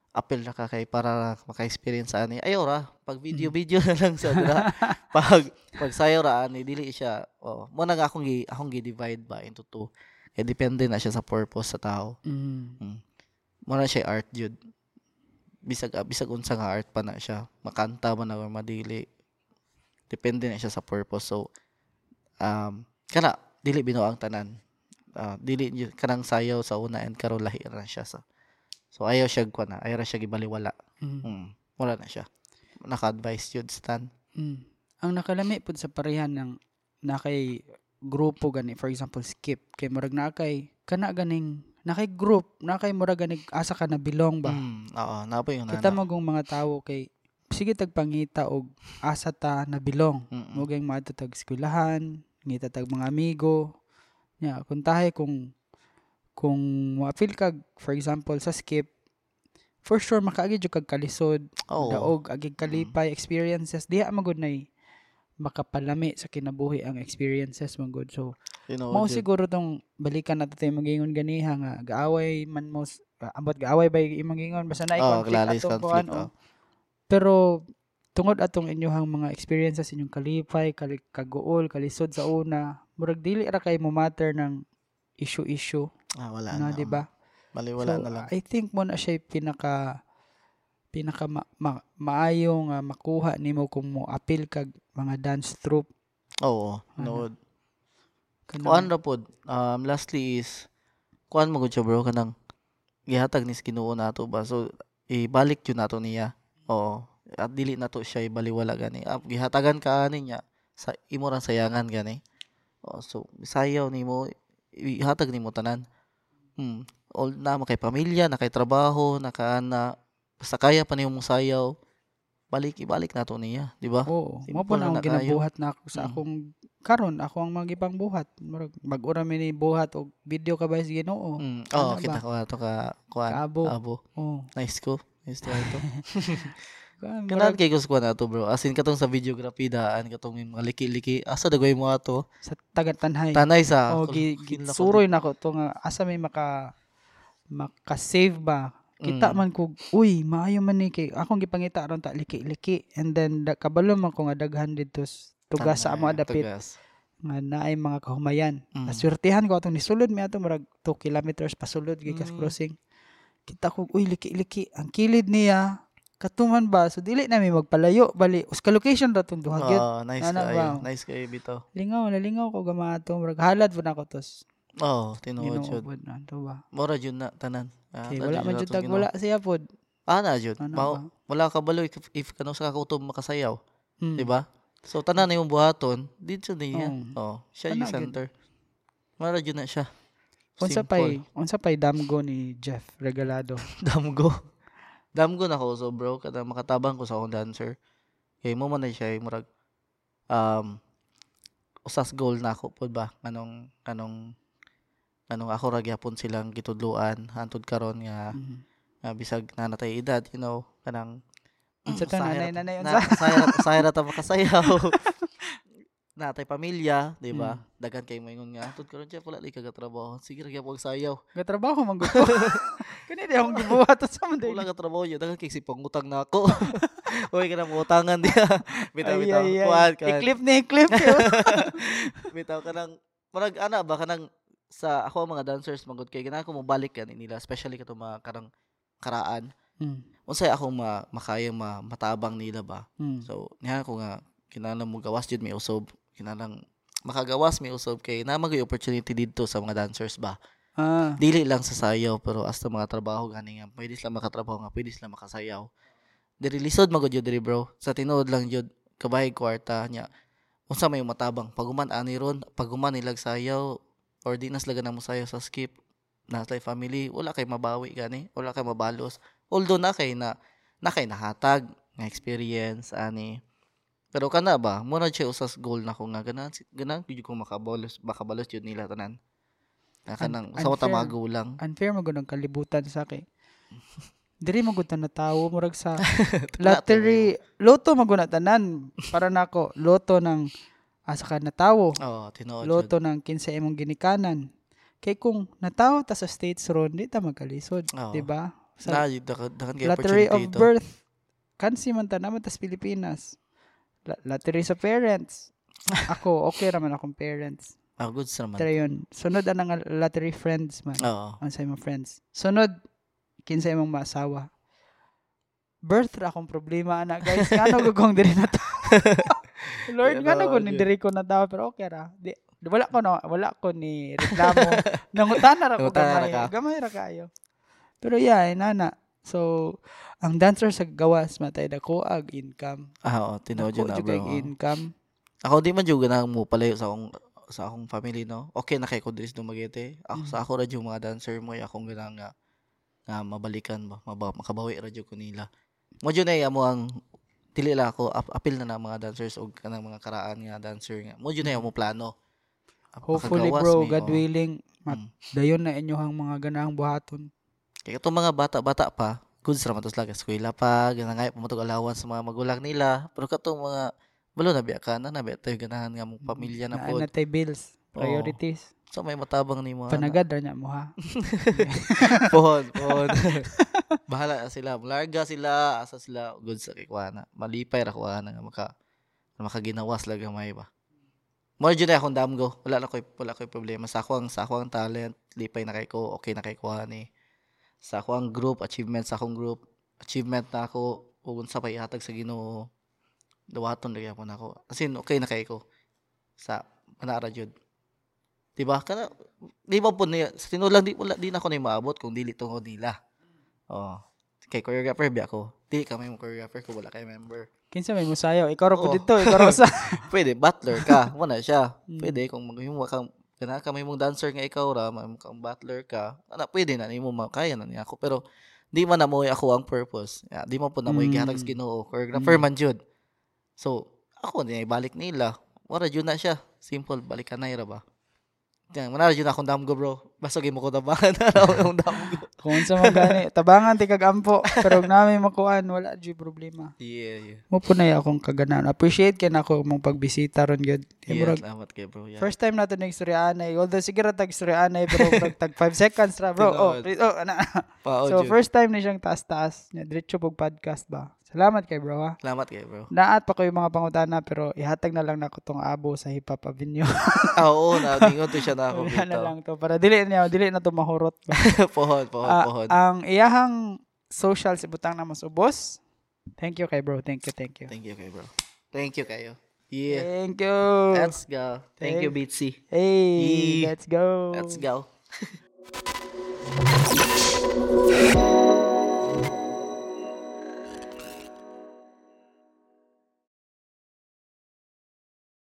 appeal na ka kay para maka-experience ani. Ayaw ra. Pag video video na lang sa dira pag pag sayo ra ani dili siya oh mo na akong gi akong gi divide ba into two. Kaya depende na siya sa purpose sa tao. Mm. mo na siya art jud. Bisag bisag unsa nga art pa na siya. Makanta man na or madili depende na siya sa purpose so um kana dili binuang tanan Ah, dili kanang sayaw sa una and karon lahi ra siya sa so ayaw siya kwa na ayaw siya gibaliwala Mm. mm. wala na siya naka-advise jud stan Mm. Ang nakalami pud sa parehan ng nakay grupo gani for example skip kay murag na kay kana ganing nakay group nakay murag ganig asa ka na bilong ba mm. oo napo yung kita mo mga tawo kay sige tagpangita og asa ta na bilong. Mm-mm. mo maadto tag eskwelahan ngita tag mga amigo. Nya kung tahay kung kung ma-feel kag for example sa skip for sure makaagi jud kag kalisod oo. daog agig kalipay experiences. Diha magud nay makapalami sa kinabuhi ang experiences magud. So Tinuod mao jud. siguro tong balikan nato tay magingon ganiha nga gaaway man mo ah, ambot gaaway ba imong gingon basta na Oo, conflict atong kuan, oh. Pero tungod atong inyong mga experiences inyong kalipay kali, kaguol kalisod sa una murag dili ra kay mo matter ng issue-issue ah wala na na di ba? Baliwala so, na lang. I think mo na siya pinaka pinaka ma, ma, maayo nga makuha nimo kung mo appeal kag mga dance troupe. Oo Ano? nood kuan ra pod um lastly is kuan mo gud siya bro kanang gihatag ni Ginoo nato ba? So ibalik jud nato niya oo. At dili nato siya ibaliwala gani. Ah, gihatagan ka ani niya. Sa imo sayangan gani. Oh, so sayaw nimo ihatag nimo tanan. Hmm all na kay pamilya na kay trabaho na kaana basta kaya pa nimo sayaw balik ibalik nato niya di ba? Oo, mo po na na na kayo. ginabuhat na ako sa Mm. akong karon ako ang magibang buhat mag-ura mi ni buhat og video ka ba sa Ginoo? Mm. oh Ano kita ko ato ka kuan Kaabo. abo oh nice ko nice to Kanan kay ko na to bro. As in katong sa videography daan katong yung mga liki-liki. Asa dagway mo ato? sa taga-tanhay Tanay sa. oh kul- gi, gi suroy na ko to nga asa may maka maka-save ba kita Mm. man ko uy maayo man ni kay akong gipangita aron ta liki-liki and then da, kabalo man ko nga daghan dito tugas sa amo Tanay, adapit tugas. nga naay mga kahumayan Mm. Naswertihan ko atong nisulod mi ato murag 2 kilometers pasulod gikas Mm. crossing. Kita ko uy liki-liki ang kilid niya katuman ba so dili na mi magpalayo bali uska location ra tong duha. Oh, nice Ano kayo. ba? Nice kayo bito. Lingaw na lingaw ko gamato murag halad pud nako tos. Oh, tinuod jud. pud na to ba. Mora jud na tanan. Ah, na wala man na itong tag wala siya pud. Ah, na. Ano ba? Wala ka balo if, if kano sa kakutom makasayaw, Hmm. di ba? So tanan na yung buhaton, dito niya. Oo. Oh, siya Ana, yung center. Mara jud na siya. Unsa pay, unsa pay damgo ni Jeff Regalado. Damgo. Damgo na ko so bro kada makatabang ko sa akong dancer. Kay mo man na siya murag um usas goal na ako pud ba kanong kanong kanong ako ra gyapon silang gitudluan hantud karon nga Mhm. nga bisag nanatay edad you know kanang Unsa ta nanay nanay na unsa? usahay ra- usahay ra ta makasayaw natay pamilya di ba Mm. dagan kay moingon nga hantud karon siya wala li ka trabaho sige ra gyapon sayaw Gatrabaho man gud. Kani di akong gibuhat sa man wala ka trabaho yun dagan kay si pangutang na ako Uy, ka na utangan diya. Bitaw, bitaw. Kuhan, ka. I-clip ni i-clip. Bitaw ka ng, marag, ana ba, ka ng, sa ako ang mga dancers, magod kay, ganahan ko mo balik ka nila, especially ka mga karang karaan. Mm. Unsay ako ma, makayang ma, matabang nila ba? Mm. So, niya ko nga, kinahanglan mo gawas jud may usob. Kinahanglan makagawas may usob kay na magay opportunity dito sa mga dancers ba. Ah. Dili lang sa sayaw pero hasta mga trabaho gani nga pwede sila makatrabaho nga pwede sila makasayaw. Diri lisod magud jud diri bro. Sa tinuod lang jud kabay kwarta nya. Unsa may matabang paguman ani ron paguman nilag sayaw or di nas laga na mo sayaw sa skip na sa family wala kay mabawi gani wala kay mabalos although na kay na na kay nahatag nga experience ani pero kana ba mo na siya usas goal na ko nga ganan ganan gyud ko makabalos makabalos jud nila tanan na kanang Un- sa wata unfair. magulang Unfair mo ang kalibutan sa kay. Diri mo gud na tawo murag sa lottery, loto maguna tanan para nako loto ng asa ka natawo. oh tinuod. Loto ng kinsa imong ginikanan. Kay kung natawo ta sa states ron, di ta magkalisod, Oo. di ba? na Sa jud dakan dakan lottery of birth, kansi man ta naman tas Pilipinas. La- lottery sa parents. Ako, okay raman akong parents. ah good sa man Tara yun. Sunod ang nga lottery friends man. oo Ang sa imong friends. Sunod, kinsa imong maasawa. Birth ra akong problema ana guys. Ngano gugong diri na ta. Lord, naman ni yun. diri ko na daw pero okay ra. Di, wala ko na wala ko ni reklamo. Nangutana ra ko gamay. Gamay ra kayo. Pero yeah, inana. So, ang dancer sa gawas matay dako ag income. ah oo tinuod jud na bro income. ako di man jud ganang mo palayo sa akong sa akong family no okay na kay ko Dumaguete ako sa ako ra mga dancer mo akong ganang nga nga mabalikan ba maba, makabawi ra jud ko nila mo jud na mo ang dili lang ako ap- apil na na mga dancers og kanang mga karaan nga dancer nga mo jud na mo plano Hopefully bro, mi, God oo. willing, mat Mm. dayon na inyohang mga ganahang buhaton. Kaya itong mga bata-bata pa, goods ra man to sila eskwela pa, ganangay pumatog allowance sa mga magulang nila. Pero katong mga balo na biya ka na, na biya tayo ganahan nga mong pamilya na Na po. natay bills, Oo. priorities. So may matabang ni mo. Panagad niya mo ha. Pohon, pohon. Bahala na sila. Larga sila, asa sila, goods sa kikwana. Malipay ra kuha na nga maka makaginawas lang gamay ba. Mo jud na akong damgo. Wala na koy wala koy problema sa ako ang sa ako ang talent, lipay na kay ko, okay na kay kuha ni. Sa ako ang group, achievement sa akong group, achievement na ako ug unsa pa ihatag sa Ginoo. Dawaton lagi ako nako. As in, okay na kay ko. Sa manara jud. Diba? Kana di ba po niya, sa tinulang di wala di na ako na maabot kung dili tungod nila. Oh. Kay choreographer biya ako. Di kami mo choreographer ko wala kay member. Kinsa may musayaw, ikaw ra po Oo. dito, ikaw ra sa. Pwede butler ka, na siya. Mm. Pwede kung maghimu ka kana ka may mong dancer nga ikaw ra, may kang butler ka. Ana pwede na nimo makaya na niya ako pero di man na mo ako ang purpose. Ya, di man po na mo Mm. gihatag sa Ginoo. Choreographer man jud. So, ako ni balik nila. Wala jud na siya. Simple balikan na ira ba. Yan, manara na akong damgo bro. Basta mo ko tabangan na akong damgo. Kung unsa man gani, tabangan ti kag ampo, pero ug nami makuan wala jud problema. Yeah, yeah. Na akong kaganan. Appreciate kay nako mong pagbisita ron. Kay Yeah, salamat kay bro. Yeah. First time nato na istoryaanay. Although sige ra tag istoryaanay pero tag 5 seconds ra bro. Oh, oh ana. So first time ni siyang taas-taas. Diretso pog podcast ba. Salamat kay bro ha. Salamat kay bro. Naat pa ko yung mga pangutana pero ihatag na lang nako tong abo sa Hip Hop Avenue. Ah, oo, nagingon to siya na ako. Wala na lang to para dili niya dili na to mahurot pohon, pohon, Ah, pohon. ang iyahang social si butang na mas ubos. Thank you kay bro. Thank you, thank you. Thank you kay bro. Thank you kayo. Yeah. Thank you. Let's go. Thank you, Thank- Beatsy. hey, Yee. let's go. Let's go.